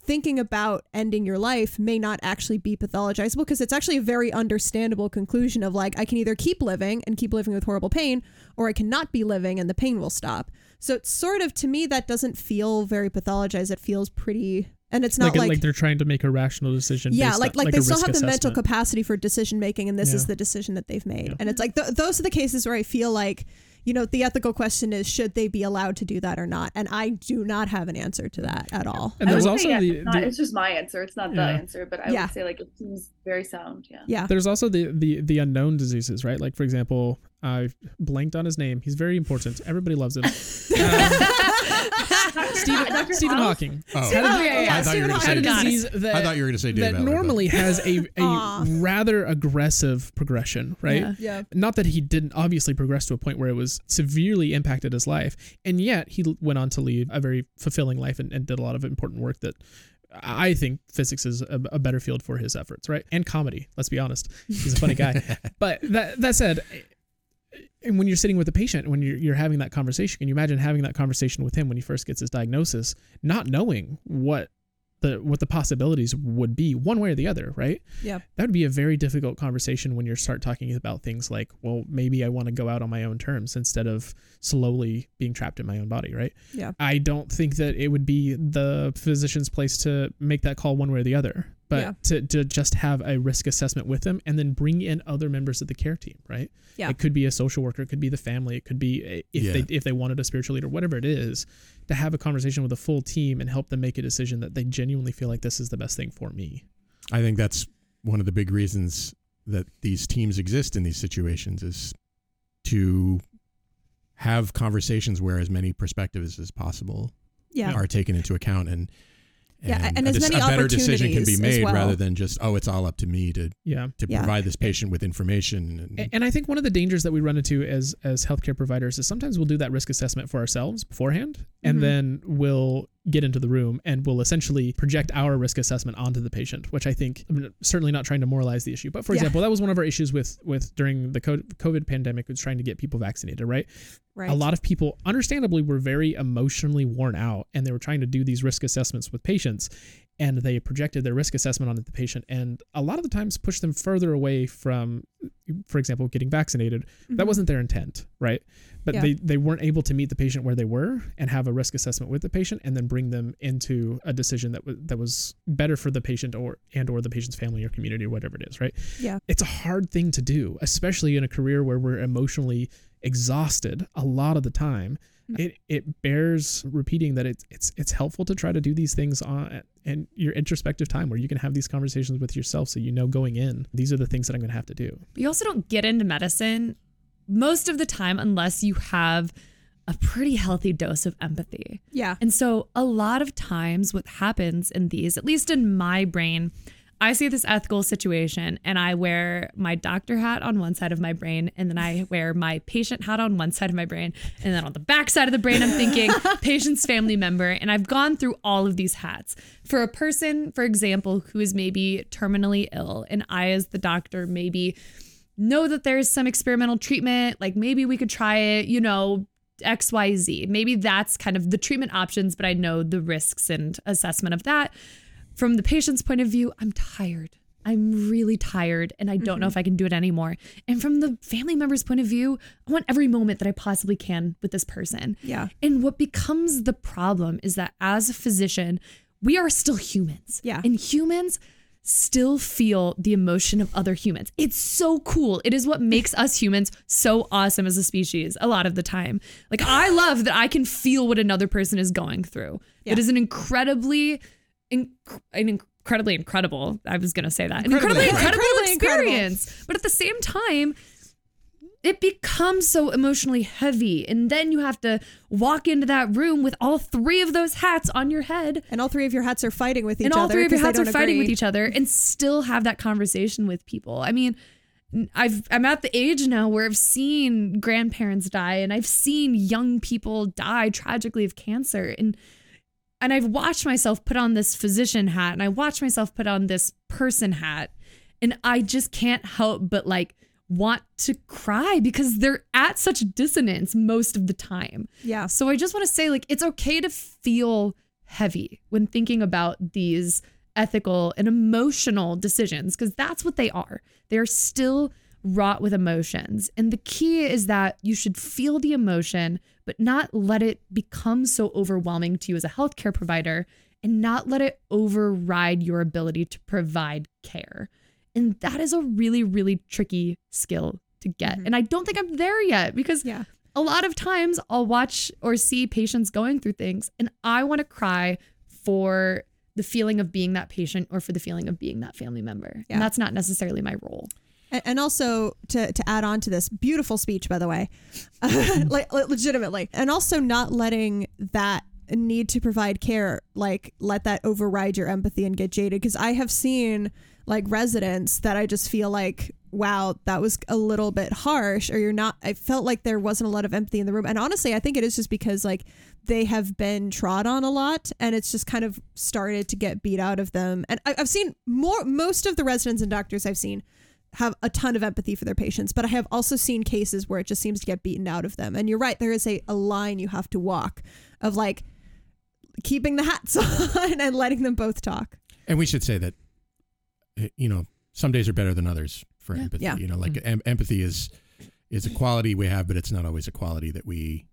thinking about ending your life may not actually be pathologizable because it's actually a very understandable conclusion of like I can either keep living and keep living with horrible pain or I cannot be living and the pain will stop. So it's sort of to me that doesn't feel very pathologized. It feels pretty and it's not like, like, like they're trying to make a rational decision yeah, based like on- like, like they still risk have the mental capacity for decision making, and this is the decision that they've made. Yeah. And it's like th- those are the cases where I feel like, you know, the ethical question is should they be allowed to do that or not? And I do not have an answer to that at all. And there's also yes, the- it's, not, the- it's just my answer. It's not the answer, but I Yeah. would say like it seems very sound. Yeah. Yeah. There's also the the the unknown diseases, right? Like for example, I blanked on his name. He's very important. Everybody loves him. (laughs) Um, Stephen, Dr. Stephen Hawking. Oh, had a- Oh, yeah, yeah, I thought you were going to had say. a disease that I thought you were going to say Dave that Elliott, but- normally has a, a rather aggressive progression, right? Yeah. Yeah. Not that he didn't obviously progress to a point where it was severely impacted his life, and yet he went on to lead a very fulfilling life and, and did a lot of important work that I think physics is a, a better field for his efforts, right? And comedy. Let's be honest, he's a funny guy. (laughs) but that that said. And when you're sitting with a patient, when you're, you're having that conversation, can you imagine having that conversation with him when he first gets his diagnosis, not knowing what the what the possibilities would be one way or the other, right? Yeah. That would be a very difficult conversation when you start talking about things like, well, maybe I want to go out on my own terms instead of slowly being trapped in my own body, right? Yeah. I don't think that it would be the physician's place to make that call one way or the other, but Yeah. to, to just have a risk assessment with them and then bring in other members of the care team, right? Yeah. It could be a social worker, it could be the family, it could be a- if Yeah. they if they wanted a spiritual leader, whatever it is, to have a conversation with a full team and help them make a decision that they genuinely feel like this is the best thing for me. I think that's one of the big reasons that these teams exist in these situations is to have conversations where as many perspectives as possible Yeah. are taken into account and Yeah, and a, as dis- many a better decision can be made well. rather than just oh it's all up to me to Yeah. to Yeah. provide this patient with information and, A- And I think one of the dangers that we run into as as healthcare providers is sometimes we'll do that risk assessment for ourselves beforehand, and Mhm. then we'll get into the room and we'll essentially project our risk assessment onto the patient, which I think I'm certainly not trying to moralize the issue. But for Yeah. example, that was one of our issues with with during the COVID pandemic was trying to get people vaccinated, right? Right. A lot of people, understandably, were very emotionally worn out, and they were trying to do these risk assessments with patients, and they projected their risk assessment onto the patient, and a lot of the times pushed them further away from, for example, getting vaccinated. That Mhm. wasn't their intent, right? But Yeah. they they weren't able to meet the patient where they were and have a risk assessment with the patient, and then bring them into a decision that was that was better for the patient or and or the patient's family or community or whatever it is, right? Yeah. it's a hard thing to do, especially in a career where we're emotionally exhausted a lot of the time. It it bears repeating that it's it's it's helpful to try to do these things on and your introspective time where you can have these conversations with yourself so you know going in these are the things that I'm going to have to do. You also don't get into medicine most of the time unless you have a pretty healthy dose of empathy. Yeah. And so a lot of times what happens in these, at least in my brain, I see this ethical situation and I wear my doctor hat on one side of my brain and then I wear my patient hat on one side of my brain and then on the back side of the brain I'm thinking (laughs) patient's family member and I've gone through all of these hats. For a person, for example, who is maybe terminally ill and I as the doctor maybe know that there's some experimental treatment, like maybe we could try it, you know, XYZ. Maybe that's kind of the treatment options, but I know the risks and assessment of that. From the patient's point of view, I'm tired. I'm really tired and I don't know mm-hmm. if I can do it anymore. And from the family member's point of view, I want every moment that I possibly can with this person. Yeah. And what becomes the problem is that as a physician, we are still humans. Yeah. And humans still feel the emotion of other humans. It's so cool. It is what makes us humans so awesome as a species a lot of the time. Like I love that I can feel what another person is going through. Yeah. It is an incredibly an incredibly incredible. I was going to say that. An Incredibly- incredibly incredible incredibly incredible. experience. But at the same time, it becomes so emotionally heavy and then you have to walk into that room with all three of those hats on your head And all three of your hats are fighting with each and other. And all three of your hats are don't fighting with each other and still have that conversation with people i mean I've I'm at the age now where I've seen grandparents die and I've seen young people die tragically of cancer and and I've watched myself put on this physician hat and I watched myself put on this person hat and I just can't help but like want to cry because they're at such dissonance most of the time. Yeah. So I just want to say like it's okay to feel heavy when thinking about these ethical and emotional decisions because that's what they are. They're still wrought with emotions. And the key is that you should feel the emotion but not let it become so overwhelming to you as a healthcare provider and not let it override your ability to provide care. And that is a really really tricky skill to get. Mm-hmm. And I don't think I'm there yet because Yeah. a lot of times I'll watch or see patients going through things and I want to cry for the feeling of being that patient or for the feeling of being that family member. Yeah. And that's not necessarily my role. And, also to to add on to this beautiful speech, by the way, (laughs) like le- legitimately, and also not letting that need to provide care like let that override your empathy and get jaded. Because I have seen like residents that I just feel like wow that was a little bit harsh or you're not I felt like there wasn't a lot of empathy in the room. And honestly I think it is just because like they have been trod on a lot and it's just kind of started to get beat out of them. And I, I've seen more most of the residents and doctors I've seen have a ton of empathy for their patients, but I have also seen cases where it just seems to get beaten out of them. And you're right, there is a, a line you have to walk of like keeping the hats (laughs) on and letting them both talk. And we should say that, eh, you know, some days are better than others for Yeah. empathy. Yeah. You know, like em- empathy is is a quality we have, but it's not always a quality that we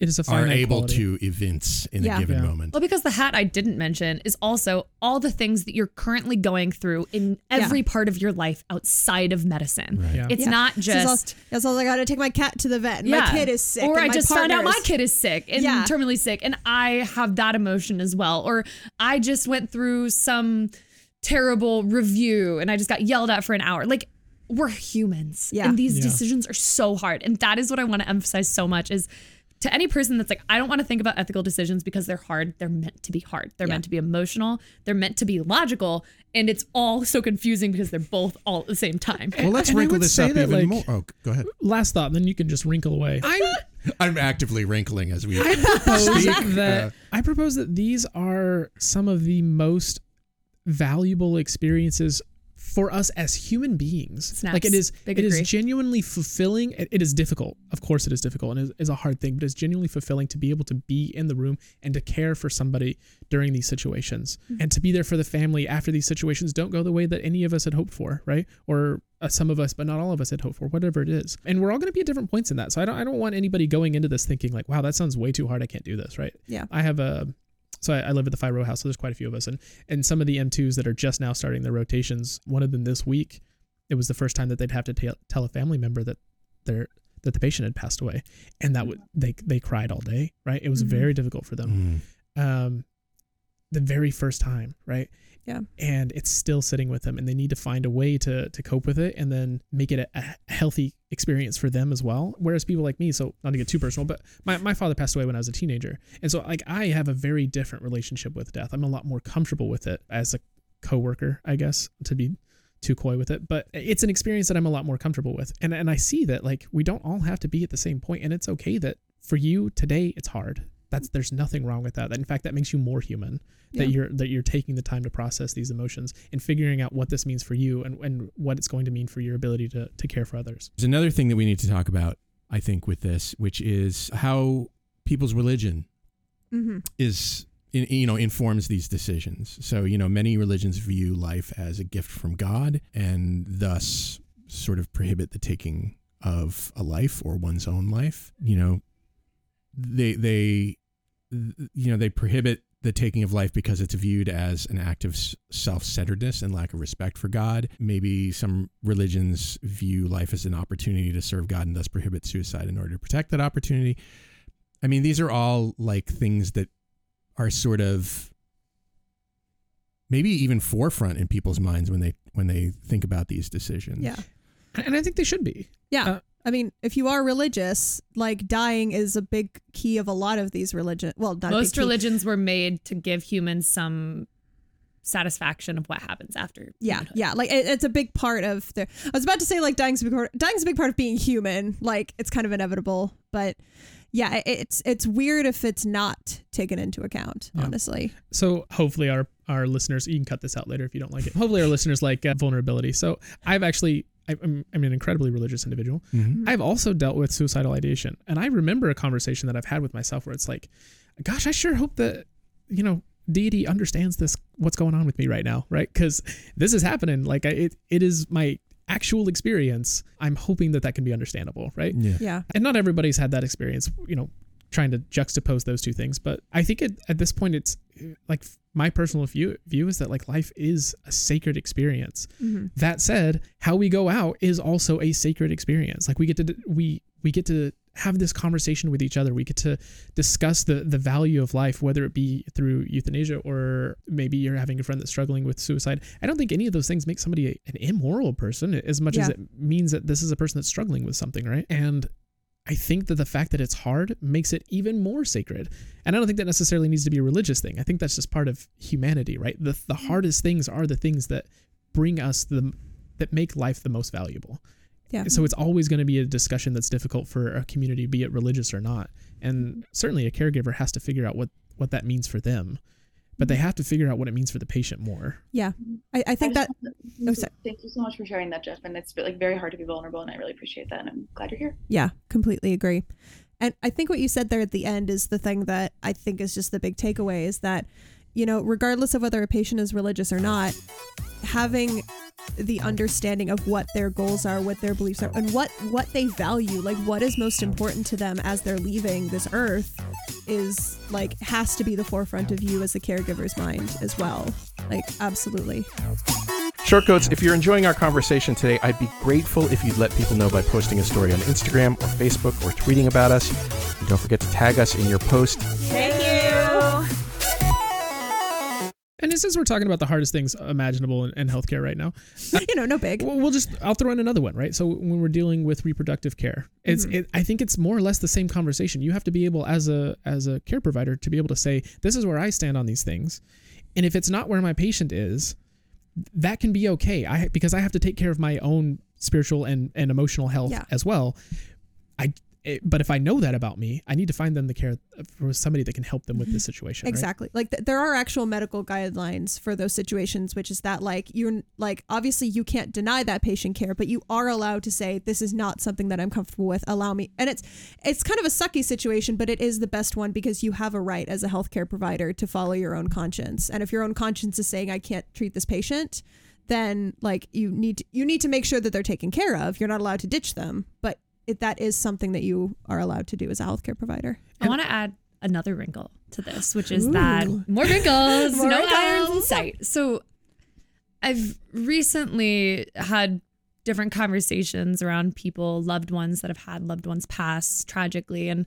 It is a are able quality. to evince in Yeah. a given Yeah. moment. Well, because the hat I didn't mention is also all the things that you're currently going through in every part of your life outside of medicine. Right. Yeah. It's Yeah. not This is all- just That's all I got to take my cat to the vet. And My kid is sick. Or and I my just found out my kid is sick and Yeah. terminally sick, and I have that emotion as well. Or I just went through some terrible review and I just got yelled at for an hour. Like we're humans, Yeah. and these Yeah. decisions are so hard. And that is what I want to emphasize so much is. To any person that's like, I don't want to think about ethical decisions because they're hard. They're meant to be hard. They're Yeah. meant to be emotional. They're meant to be logical. And it's all so confusing because they're both all at the same time. Well, let's And wrinkle would this say up that, even like- more. Oh, go ahead. Last thought, and then you can just wrinkle away. I'm (laughs) I'm actively wrinkling as we I propose speak. that Uh, I propose that these are some of the most valuable experiences for us as human beings. Snaps. Like it is, Big it is agree. genuinely fulfilling. It, it is difficult, of course, it is difficult, and it is a hard thing. But it's genuinely fulfilling to be able to be in the room and to care for somebody during these situations, Mm-hmm. and to be there for the family after these situations don't go the way that any of us had hoped for, right? Or uh, some of us, but not all of us, had hoped for, whatever it is. And we're all going to be at different points in that. So I don't, I don't want anybody going into this thinking like, wow, that sounds way too hard. I can't do this, right? Yeah. I have a so I, I live at the five row house, so there's quite a few of us, and and some of the M2s that are just now starting their rotations. One of them this week, it was the first time that they'd have to tell tell a family member that their that the patient had passed away, and that would they they cried all day, right? It was Mhm. very difficult for them. mm. Um, the very first time, right? Yeah. And it's still sitting with them, and they need to find a way to to cope with it, and then make it a, a healthy experience for them as well. Whereas people like me, so not to get too personal, but my, my father passed away when I was a teenager, and so like I have a very different relationship with death. I'm a lot more comfortable with it as a coworker, I guess, to be too coy with it, but it's an experience that I'm a lot more comfortable with, and and I see that like we don't all have to be at the same point, and it's okay that for you today it's hard. That's there's nothing wrong with that. In fact, that makes you more human. Yeah. That you're that you're taking the time to process these emotions and figuring out what this means for you and, and what it's going to mean for your ability to to care for others. There's another thing that we need to talk about, I think, with this, which is how people's religion Mhm. is in, you know informs these decisions. So you know many religions view life as a gift from God and thus sort of prohibit the taking of a life or one's own life. You know they they you know they prohibit the taking of life because it's viewed as an act of self-centeredness and lack of respect for God. Maybe some religions view life as an opportunity to serve God and thus prohibit suicide in order to protect that opportunity. I mean, these are all like things that are sort of maybe even forefront in people's minds when they when they think about these decisions. Yeah. And I think they should be. Yeah. Uh, I mean, if you are religious, like dying is a big key of a lot of these religion. Well, not a Most big religions were made to give humans some satisfaction of what happens after. Yeah, humanhood. yeah. Like it, it's a big part of the. I was about to say like dying's a big part. Dying's a big part of being human. Like it's kind of inevitable, but yeah, it- it's it's weird if it's not taken into account. Yeah. Honestly, So hopefully our our listeners, you can cut this out later if you don't like it. Hopefully our listeners like uh, vulnerability. So I've actually I'm, I'm an incredibly religious individual. Mhm. I've also dealt with suicidal ideation, and I remember a conversation that I've had with myself where it's like, gosh, I sure hope that you know deity understands this what's going on with me right now, right? Because this is happening. Like I, it it is my actual experience. I'm hoping that that can be understandable, right? Yeah. yeah, and not everybody's had that experience you know trying to juxtapose those two things but i think it, at this point it's like my personal view view is that like life is a sacred experience. Mhm. that said how we go out is also a sacred experience. Like we get to we we get to have this conversation with each other. We get to discuss the the value of life whether it be through euthanasia or maybe you're having a friend that's struggling with suicide. I don't think any of those things make somebody a, an immoral person as much as it means that this is a person that's struggling with something right? And I think that the fact that it's hard makes it even more sacred. And I don't think that necessarily needs to be a religious thing. I think that's just part of humanity, right? The the mm-hmm. hardest things are the things that bring us the that make life the most valuable. Yeah. So it's always going to be a discussion that's difficult for a community, be it religious or not. And certainly a caregiver has to figure out what what that means for them. But they have to figure out what it means for the patient more. Yeah. I, I think I that just oh, sorry. thank you so much for sharing that, Jeff. And it's like very hard to be vulnerable, and I really appreciate that. And I'm glad you're here. Yeah, completely agree. And I think what you said there at the end is the thing that I think is just the big takeaway is that, you know, regardless of whether a patient is religious or not, having the understanding of what their goals are, what their beliefs are, and what what they value, like what is most important to them as they're leaving this earth is like has to be the forefront of you as a caregiver's mind as well. Like absolutely. Shortcoats, if you're enjoying our conversation today, I'd be grateful if you'd let people know by posting a story on Instagram or Facebook or tweeting about us. And don't forget to tag us in your post. Thank you. And since we're talking about the hardest things imaginable in, in healthcare right now, (laughs) you know, no big. We'll, we'll just I'll throw in another one, right? So when we're dealing with reproductive care, it's Mhm. it, I think it's more or less the same conversation. You have to be able as a as a care provider to be able to say this is where I stand on these things, and if it's not where my patient is, that can be okay. I because I have to take care of my own spiritual and and emotional health Yeah. as well. I it, but if I know that about me, I need to find them the care uh, for somebody that can help them with this mm-hmm. situation. right? Exactly. Like th- there are actual medical guidelines for those situations, which is that like you're like obviously you can't deny that patient care, but you are allowed to say this is not something that I'm comfortable with. Allow me. And it's it's kind of a sucky situation, but it is the best one because you have a right as a healthcare provider to follow your own conscience. And if your own conscience is saying I can't treat this patient, then like you need to, you need to make sure that they're taken care of. You're not allowed to ditch them, but it, that is something that you are allowed to do as a healthcare provider. I want to add another wrinkle to this, which is that more wrinkles, More no irons in sight. So I've recently had different conversations around people, loved ones that have had loved ones pass tragically, and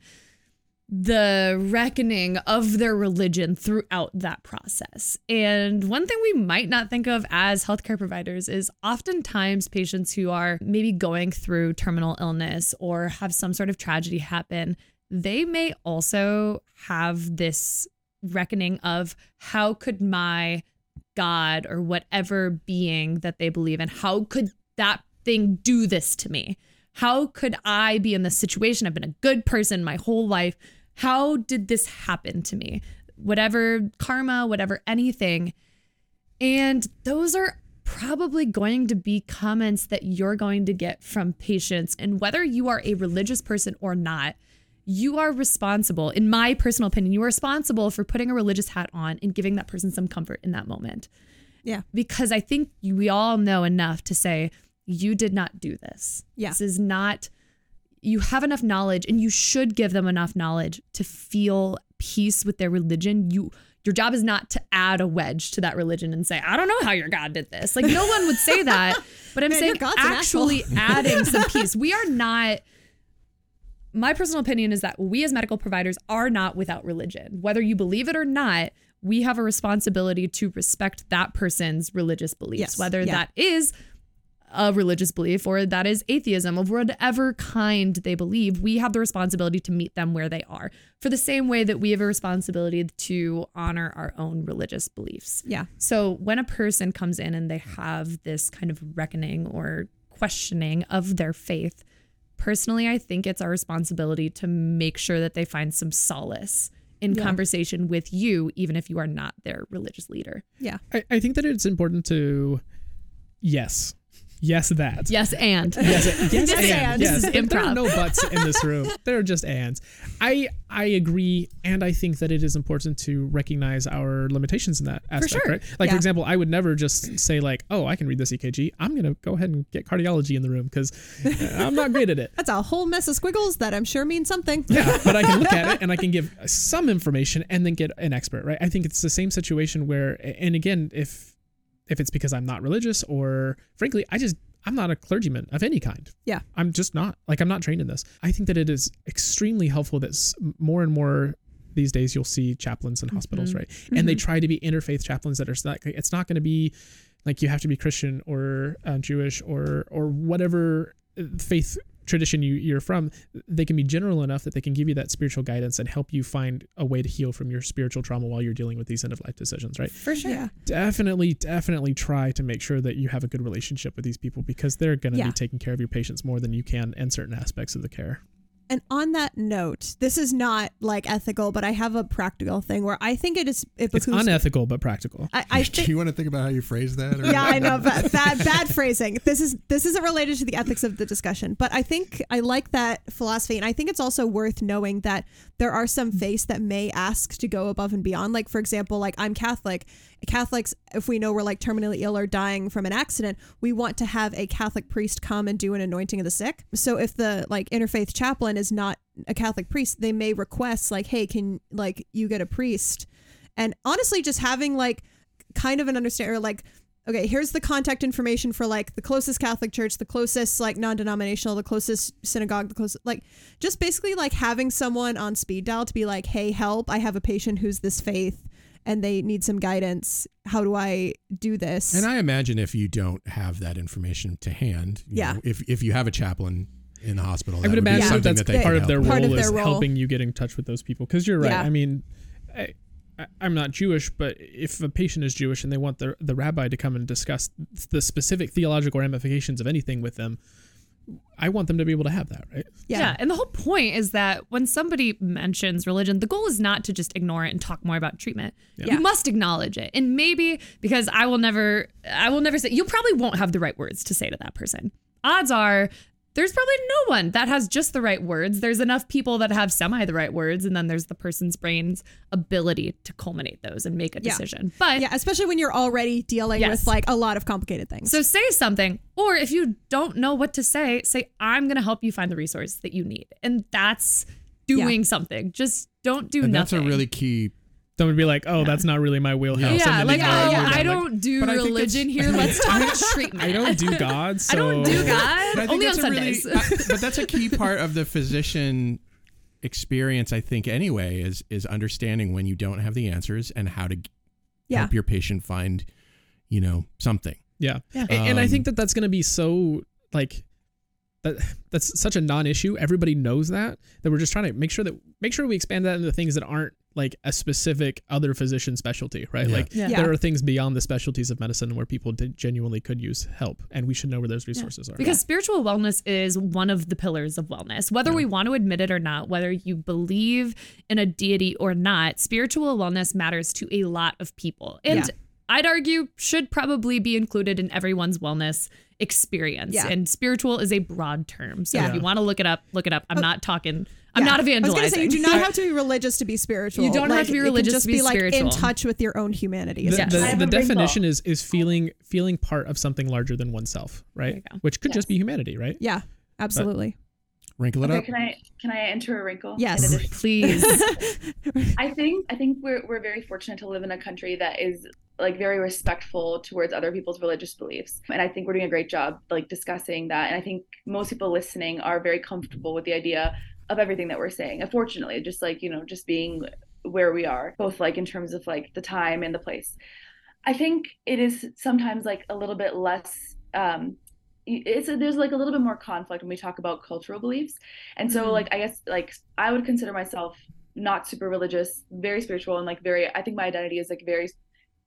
the reckoning of their religion throughout that process. And one thing we might not think of as healthcare providers is oftentimes patients who are maybe going through terminal illness or have some sort of tragedy happen, they may also have this reckoning of how could my God or whatever being that they believe in, how could that thing do this to me? How could I be in this situation? I've been a good person my whole life. How did this happen to me? Whatever karma, whatever anything. And those are probably going to be comments that you're going to get from patients. And whether you are a religious person or not, you are responsible, in my personal opinion, you are responsible for putting a religious hat on and giving that person some comfort in that moment. Yeah. Because I think we all know enough to say, you did not do this. Yeah. This is not, you have enough knowledge and you should give them enough knowledge to feel peace with their religion. You, your job is not to add a wedge to that religion and say, I don't know how your God did this. Like, no one would say (laughs) that. But I'm Man, saying your God's an actually (laughs) adding some peace. We are not my personal opinion is that we as medical providers are not without religion. Whether you believe it or not, we have a responsibility to respect that person's religious beliefs, Yes. whether Yeah. that is a religious belief or that is atheism of whatever kind they believe we have the responsibility to meet them where they are for the same way that we have a responsibility to honor our own religious beliefs Yeah. so when a person comes in and they have this kind of reckoning or questioning of their faith, personally, I think it's our responsibility to make sure that they find some solace in Yeah. conversation with you, even if you are not their religious leader. Yeah. I, I think that it's important to, yes, yes, that. Yes, and Yes, (laughs) yes, Yes, and, and. yes. This is If there are no buts in this room. (laughs) There are just ands. I I agree, and I think that it is important to recognize our limitations in that aspect. sure. Right? Like Yeah. for example, I would never just say like, "Oh, I can read this EKG. I'm gonna go ahead and get cardiology in the room because uh, I'm not great at it." (laughs) That's a whole mess of squiggles that I'm sure means something. Yeah, but I can look at it and I can give some information and then get an expert, right? I think it's the same situation where, and again, if if it's because I'm not religious or frankly, I just I'm not a clergyman of any kind. Yeah. I'm just not. Like I'm not trained in this. I think that it is extremely helpful that more and more these days you'll see chaplains in hospitals, right? And they try to be interfaith chaplains that are not, it's not going to be like you have to be Christian or uh, Jewish or or whatever uh, faith tradition you, you're from, they can be general enough that they can give you that spiritual guidance and help you find a way to heal from your spiritual trauma while you're dealing with these end of life decisions, right? For sure. Yeah. Definitely, definitely try to make sure that you have a good relationship with these people because they're going to Yeah. be taking care of your patients more than you can in certain aspects of the care. And on that note, this is not like ethical, but I have a practical thing where I think it is it It's behooves unethical but practical. I, I (laughs) Do think you want to think about how you phrase that? or- yeah, I know, (laughs) but bad bad phrasing. This is this isn't related to the ethics of the discussion, but I think I like that philosophy, and I think it's also worth knowing that there are some faiths that may ask to go above and beyond. Like for example, like I'm Catholic. Catholics, if we know we're like terminally ill or dying from an accident, we want to have a Catholic priest come and do an anointing of the sick. So if the like interfaith chaplain is not a Catholic priest, they may request like, hey, can like you get a priest? And honestly, just having like kind of an understanding or like okay here's the contact information for like the closest catholic church the closest like non-denominational the closest synagogue the closest like just basically like having someone on speed dial to be like hey help i have a patient who's this faith and they need some guidance how do i do this And I imagine if you don't have that information to hand, you Yeah. know, if if you have a chaplain in the hospital, I that would imagine that that's that they part of their help Part role of is their role. helping you get in touch with those people. Because you're right. Yeah. I mean, I, I, I'm not Jewish, but if a patient is Jewish and they want the the rabbi to come and discuss the specific theological ramifications of anything with them, I want them to be able to have that, right? yeah, And the whole point is that when somebody mentions religion, the goal is not to just ignore it and talk more about treatment. Yeah. You must acknowledge it. And maybe because I will never I will never say you probably won't have the right words to say to that person. Odds are there's probably no one that has just the right words. There's enough people that have semi the right words, and then there's the person's brain's ability to culminate those and make a Yeah. decision. But yeah especially when you're already dealing Yes. with like a lot of complicated things so say something, or if you don't know what to say, say, I'm going to help you find the resource that you need. And that's doing something. Just don't do nothing. That's a really key. Don't be like, oh, that's not really my wheelhouse. yeah, and like, oh, it. I Like, don't do But I think religion here. (laughs) Let's talk about treatment. I don't do God. So (laughs) I don't do God. (laughs) But Only on that's a really- Sundays. uh, but that's a key part of the physician experience, I think. Anyway, is is understanding when you don't have the answers and how to Yeah. help your patient find, you know, something. Yeah. Yeah. A- And, I Um, think that that's going to be so like that that's such a non-issue. Everybody knows that that we're just trying to make sure that make sure we expand that into things that aren't like a specific other physician specialty, right? Yeah. Like Yeah. Yeah. there are things beyond the specialties of medicine where people d- genuinely could use help and we should know where those resources are. Because spiritual wellness is one of the pillars of wellness. Whether we want to admit it or not, whether you believe in a deity or not, spiritual wellness matters to a lot of people. And Yeah. I'd argue should probably be included in everyone's wellness experience. Yeah. And spiritual is a broad term. So Yeah. if you want to look it up, look it up. I'm uh, not talking, I'm Yeah. not I was evangelizing. gonna say you do not have to be religious to be spiritual. You don't have to be it can religious just to be like in touch with your own humanity. the, the, the definition is is feeling feeling part of something larger than oneself, right? Which could just be humanity, right? yeah, absolutely. Wrinkle it Okay, up. can I can I enter a wrinkle? Yes. Please. (laughs) (laughs) I think I think we're we're very fortunate to live in a country that is like very respectful towards other people's religious beliefs. And I think we're doing a great job like discussing that. And I think most people listening are very comfortable with the idea of everything that we're saying. Unfortunately, just like, you know, just being where we are, both like in terms of like the time and the place. I think it is sometimes like a little bit less um it's there's like a little bit more conflict when we talk about cultural beliefs. And so Mhm. like I guess like I would consider myself not super religious, very spiritual, and like very. I think my identity is like very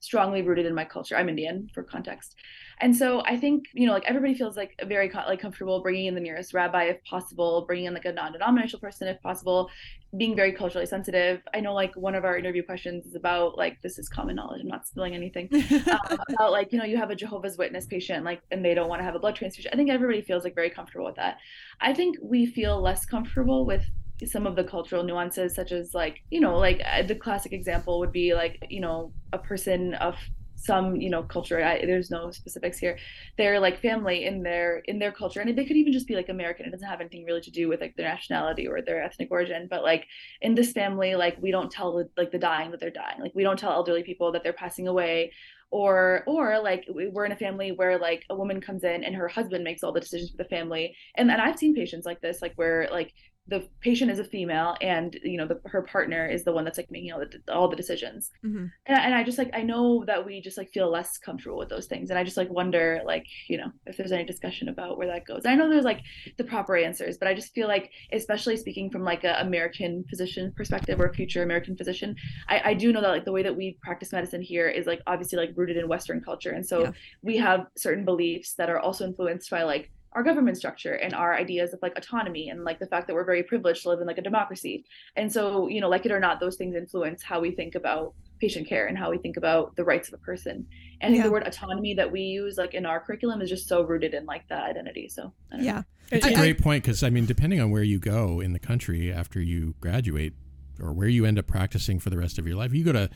strongly rooted in my culture. I'm Indian for context, and so I think you know like everybody feels like very like comfortable bringing in the nearest rabbi if possible, bringing in like a non-denominational person if possible, being very culturally sensitive. I know like one of our interview questions is about like this is common knowledge. I'm not spilling anything (laughs) um, about like you know you have a Jehovah's Witness patient like and they don't want to have a blood transfusion. I think everybody feels like very comfortable with that. I think we feel less comfortable with some of the cultural nuances such as like you know like uh, the classic example would be like you know a person of some you know culture I, there's no specifics here they're like family in their in their culture and they could even just be like american it doesn't have anything really to do with like their nationality or their ethnic origin but like in this family like we don't tell like the dying that they're dying like we don't tell elderly people that they're passing away or or like we- we're in a family where like a woman comes in and her husband makes all the decisions for the family and and I've seen patients like this like where like the patient is a female and you know the, her partner is the one that's like making all the all the decisions Mhm. and, and i just like i know that we just like feel less comfortable with those things and i just like wonder like you know if there's any discussion about where that goes i know there's like the proper answers but i just feel like especially speaking from like a american physician perspective or a future american physician I, I do know that like the way that we practice medicine here is like obviously like rooted in western culture and so Yeah. we have certain beliefs that are also influenced by like our government structure and our ideas of like autonomy and like the fact that we're very privileged to live in like a democracy and so you know like it or not those things influence how we think about patient care and how we think about the rights of a person and i think Yeah. the word autonomy that we use like in our curriculum is just so rooted in like that identity so I don't know. Yeah. It's I- a I- great point because I mean, depending on where you go in the country after you graduate, or where you end up practicing for the rest of your life, you go to,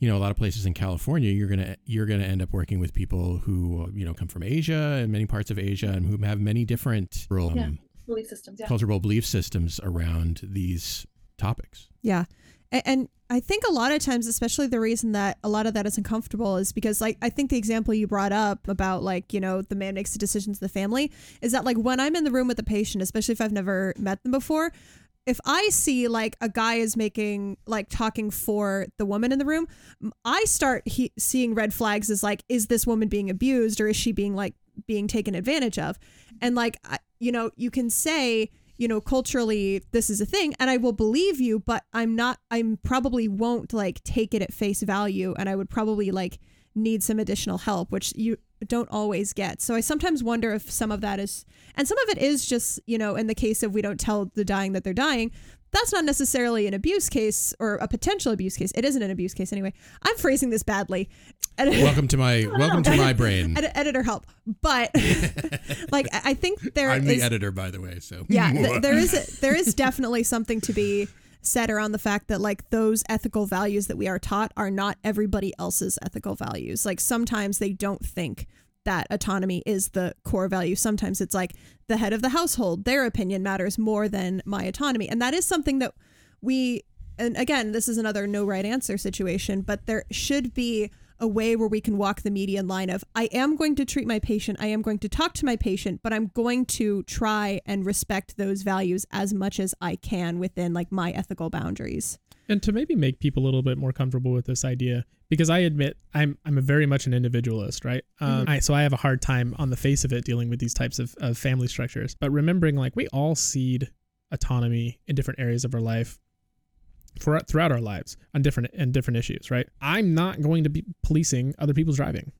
you know, a lot of places in California. You're gonna you're gonna end up working with people who you know come from Asia and many parts of Asia and who have many different um, Yeah. belief systems yeah cultural belief systems around these topics. Yeah. A- And I think a lot of times, especially the reason that a lot of that is uncomfortable is because, like, I think the example you brought up about, like, you know, the man makes the decisions of the family is that, like, when I'm in the room with the patient, especially if I've never met them before, if I see, like, a guy is making, like, talking for the woman in the room, I start he- seeing red flags as, like, is this woman being abused or is she being, like, being taken advantage of? And, like, I, you know, you can say, you know, culturally this is a thing and I will believe you, but I'm not I'm probably won't like take it at face value and I would probably like need some additional help, which you don't always get. So I sometimes wonder if some of that is and some of it is just, you know, in the case of we don't tell the dying that they're dying, that's not necessarily an abuse case or a potential abuse case. It isn't an abuse case anyway. I'm phrasing this badly. Welcome to my (laughs) welcome to my brain. Ed- editor help. But (laughs) like I think there I'm the editor, by the way. So yeah th- there (laughs) is a, there is definitely something to be said around the fact that like those ethical values that we are taught are not everybody else's ethical values. Like sometimes they don't think that autonomy is the core value. Sometimes it's like the head of the household. Their opinion matters more than my autonomy. And that is something that we and again this is another no right answer situation but there should be a way where we can walk the median line of I am going to treat my patient, I am going to talk to my patient, but I'm going to try and respect those values as much as I can within like my ethical boundaries. and to maybe make people a little bit more comfortable with this idea because i admit i'm i'm a very much an individualist right um, Mhm. I, so i have a hard time on the face of it dealing with these types of, of family structures but remembering like we all cede autonomy in different areas of our life for, throughout our lives on different and different issues right i'm not going to be policing other people's driving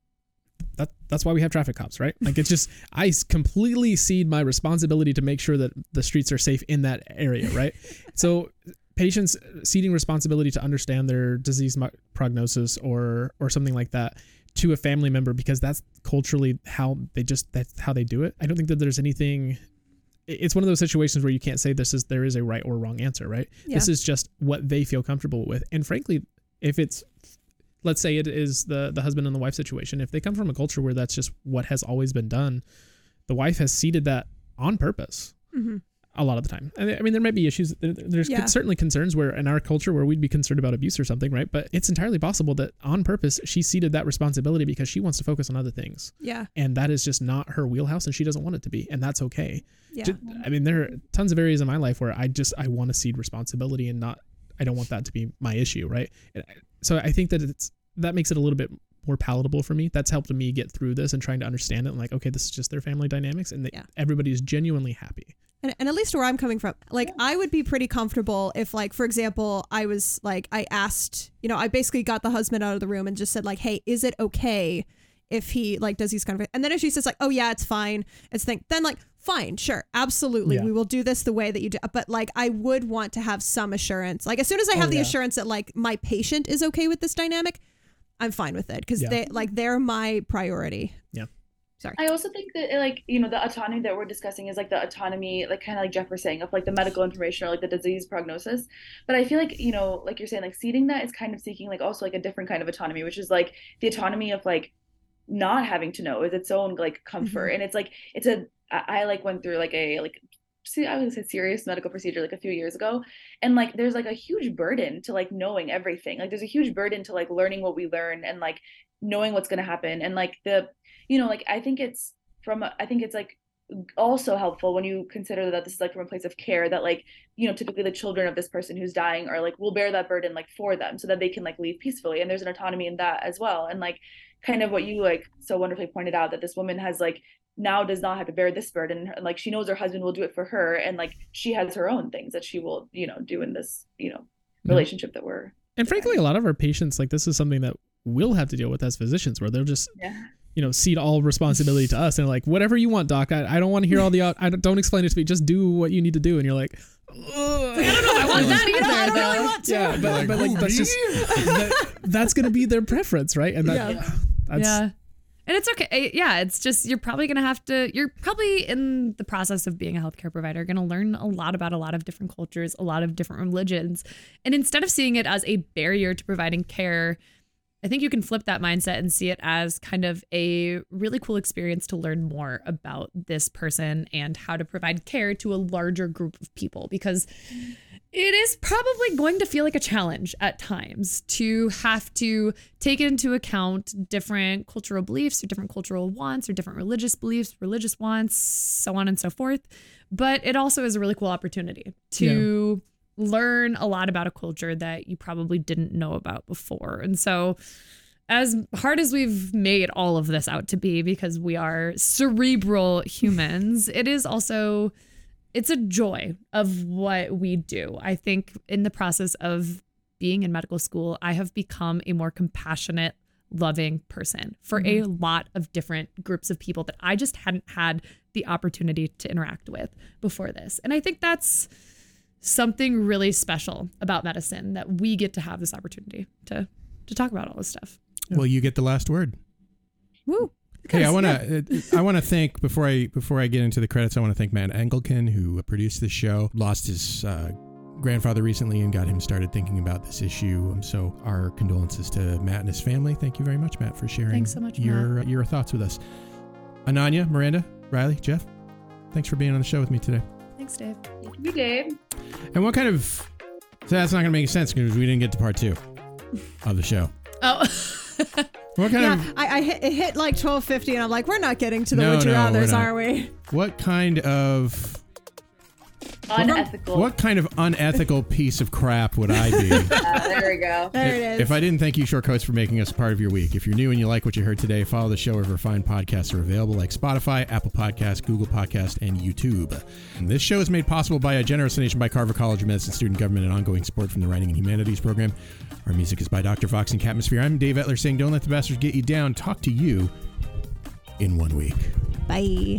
that that's why we have traffic cops, right? Like it's just I completely cede my responsibility to make sure that the streets are safe in that area, right? (laughs) so patients uh, ceding responsibility to understand their disease prognosis or or something like that to a family member because that's culturally how they just that's how they do it. I don't think that there's anything it's one of those situations where you can't say this is there is a right or wrong answer, right? This is just what they feel comfortable with. And frankly, if it's let's say it is the the husband and the wife situation, if they come from a culture where that's just what has always been done, the wife has ceded that on purpose Mhm. A lot of the time. I mean- there may be issues. There's Yeah. certainly concerns where in our culture where we'd be concerned about abuse or something, right? But it's entirely possible that on purpose she ceded that responsibility because she wants to focus on other things, Yeah. and that is just not her wheelhouse, and she doesn't want it to be, and that's okay. Yeah. Ju- I mean, there are tons of areas in my life where I just I want to cede responsibility and not I don't want that to be my issue, right? So I think that it's that makes it a little bit more palatable for me. That's helped me get through this and trying to understand it. And like, okay, this is just their family dynamics, and Yeah. everybody is genuinely happy. And, and at least where I'm coming from, like I would be pretty comfortable if, like, for example, I was like, I asked, you know, I basically got the husband out of the room and just said, like, hey, is it okay if he like does these kind of, and then if she says like, oh yeah, it's fine, it's thing, then like, fine, sure, absolutely, Yeah. we will do this the way that you do. But like, I would want to have some assurance. Like, as soon as I Oh, have the yeah. assurance that like my patient is okay with this dynamic, I'm fine with it because Yeah. they like they're my priority. Yeah. Sorry. I also think that like you know the autonomy that we're discussing is like the autonomy like kind of like Jeff was saying of like the medical information or like the disease prognosis. But I feel like you know like you're saying like ceding that is kind of seeking like also like a different kind of autonomy, which is like the autonomy of like not having to know is its own like comfort. Mm-hmm. And it's like it's a I, I like went through like a like see I would say serious medical procedure like a few years ago. And like there's like a huge burden to like knowing everything. Like there's a huge burden to like learning what we learn and like knowing what's going to happen. And like the you know like i think it's from i think it's like also helpful when you consider that this is like from a place of care that like you know typically the children of this person who's dying are like will bear that burden like for them so that they can like leave peacefully and there's an autonomy in that as well and like kind of what you like so wonderfully pointed out that this woman has like now does not have to bear this burden and like she knows her husband will do it for her and like she has her own things that she will you know do in this you know Yeah. relationship that we're And frankly, a lot of our patients, like this is something that we'll have to deal with as physicians, where they'll just, yeah you know, cede all responsibility to us and like, whatever you want, doc. I, I don't want to hear all the, I don't, don't explain it to me. Just do what you need to do. And you're like, I don't know if I want that either. I don't really want to. yeah, but, but like that's just (laughs) that, that's gonna be their preference, right? And that, Yeah. that's yeah. And it's okay. Eh, Yeah, it's just you're probably going to have to you're probably in the process of being a healthcare provider going to learn a lot about a lot of different cultures, a lot of different religions. And instead of seeing it as a barrier to providing care, I think you can flip that mindset and see it as kind of a really cool experience to learn more about this person and how to provide care to a larger group of people because it is probably going to feel like a challenge at times to have to take into account different cultural beliefs or different cultural wants or different religious beliefs, religious wants, so on and so forth. But it also is a really cool opportunity to learn a lot about a culture that you probably didn't know about before. And so, as hard as we've made all of this out to be because we are cerebral humans, it is also it's a joy of what we do. I think in the process of being in medical school, I have become a more compassionate, loving person for a mm-hmm. lot of different groups of people that I just hadn't had the opportunity to interact with before this. And I think that's something really special about medicine that we get to have this opportunity to to talk about all this stuff. Well, you get the last word. Woo. Hey, I want to I want to thank before I before I get into the credits, I want to thank Matt Engelken who produced this show. Lost his uh, grandfather recently and got him started thinking about this issue. Um, So our condolences to Matt and his family. Thank you very much, Matt, for sharing so much, your your thoughts with us. Ananya, Miranda, Riley, Jeff, thanks for being on the show with me today. Thanks, Dave. thank you dave And what kind of so that's not going to make sense because we didn't get to part two of the show. (laughs) Oh. What kind Yeah, of I, I hit, it hit like twelve fifty, and I'm like, we're not getting to the No, would you no, rather's, are we? what kind of unethical what kind of unethical piece of crap would I be? (laughs) Yeah, there we go There it is. If I didn't thank you, Short Coats, for making us part of your week. If you're new and you like what you heard today, follow the show wherever fine podcasts are available, like Spotify, Apple Podcasts, Google Podcast, and YouTube. And this show is made possible by a generous donation by Carver College of Medicine student government and ongoing support from the Writing and Humanities program. Our music is by Dr. Fox and Catmosphere. I'm Dave Etler saying, don't let the bastards get you down. Talk to you in one week. Bye.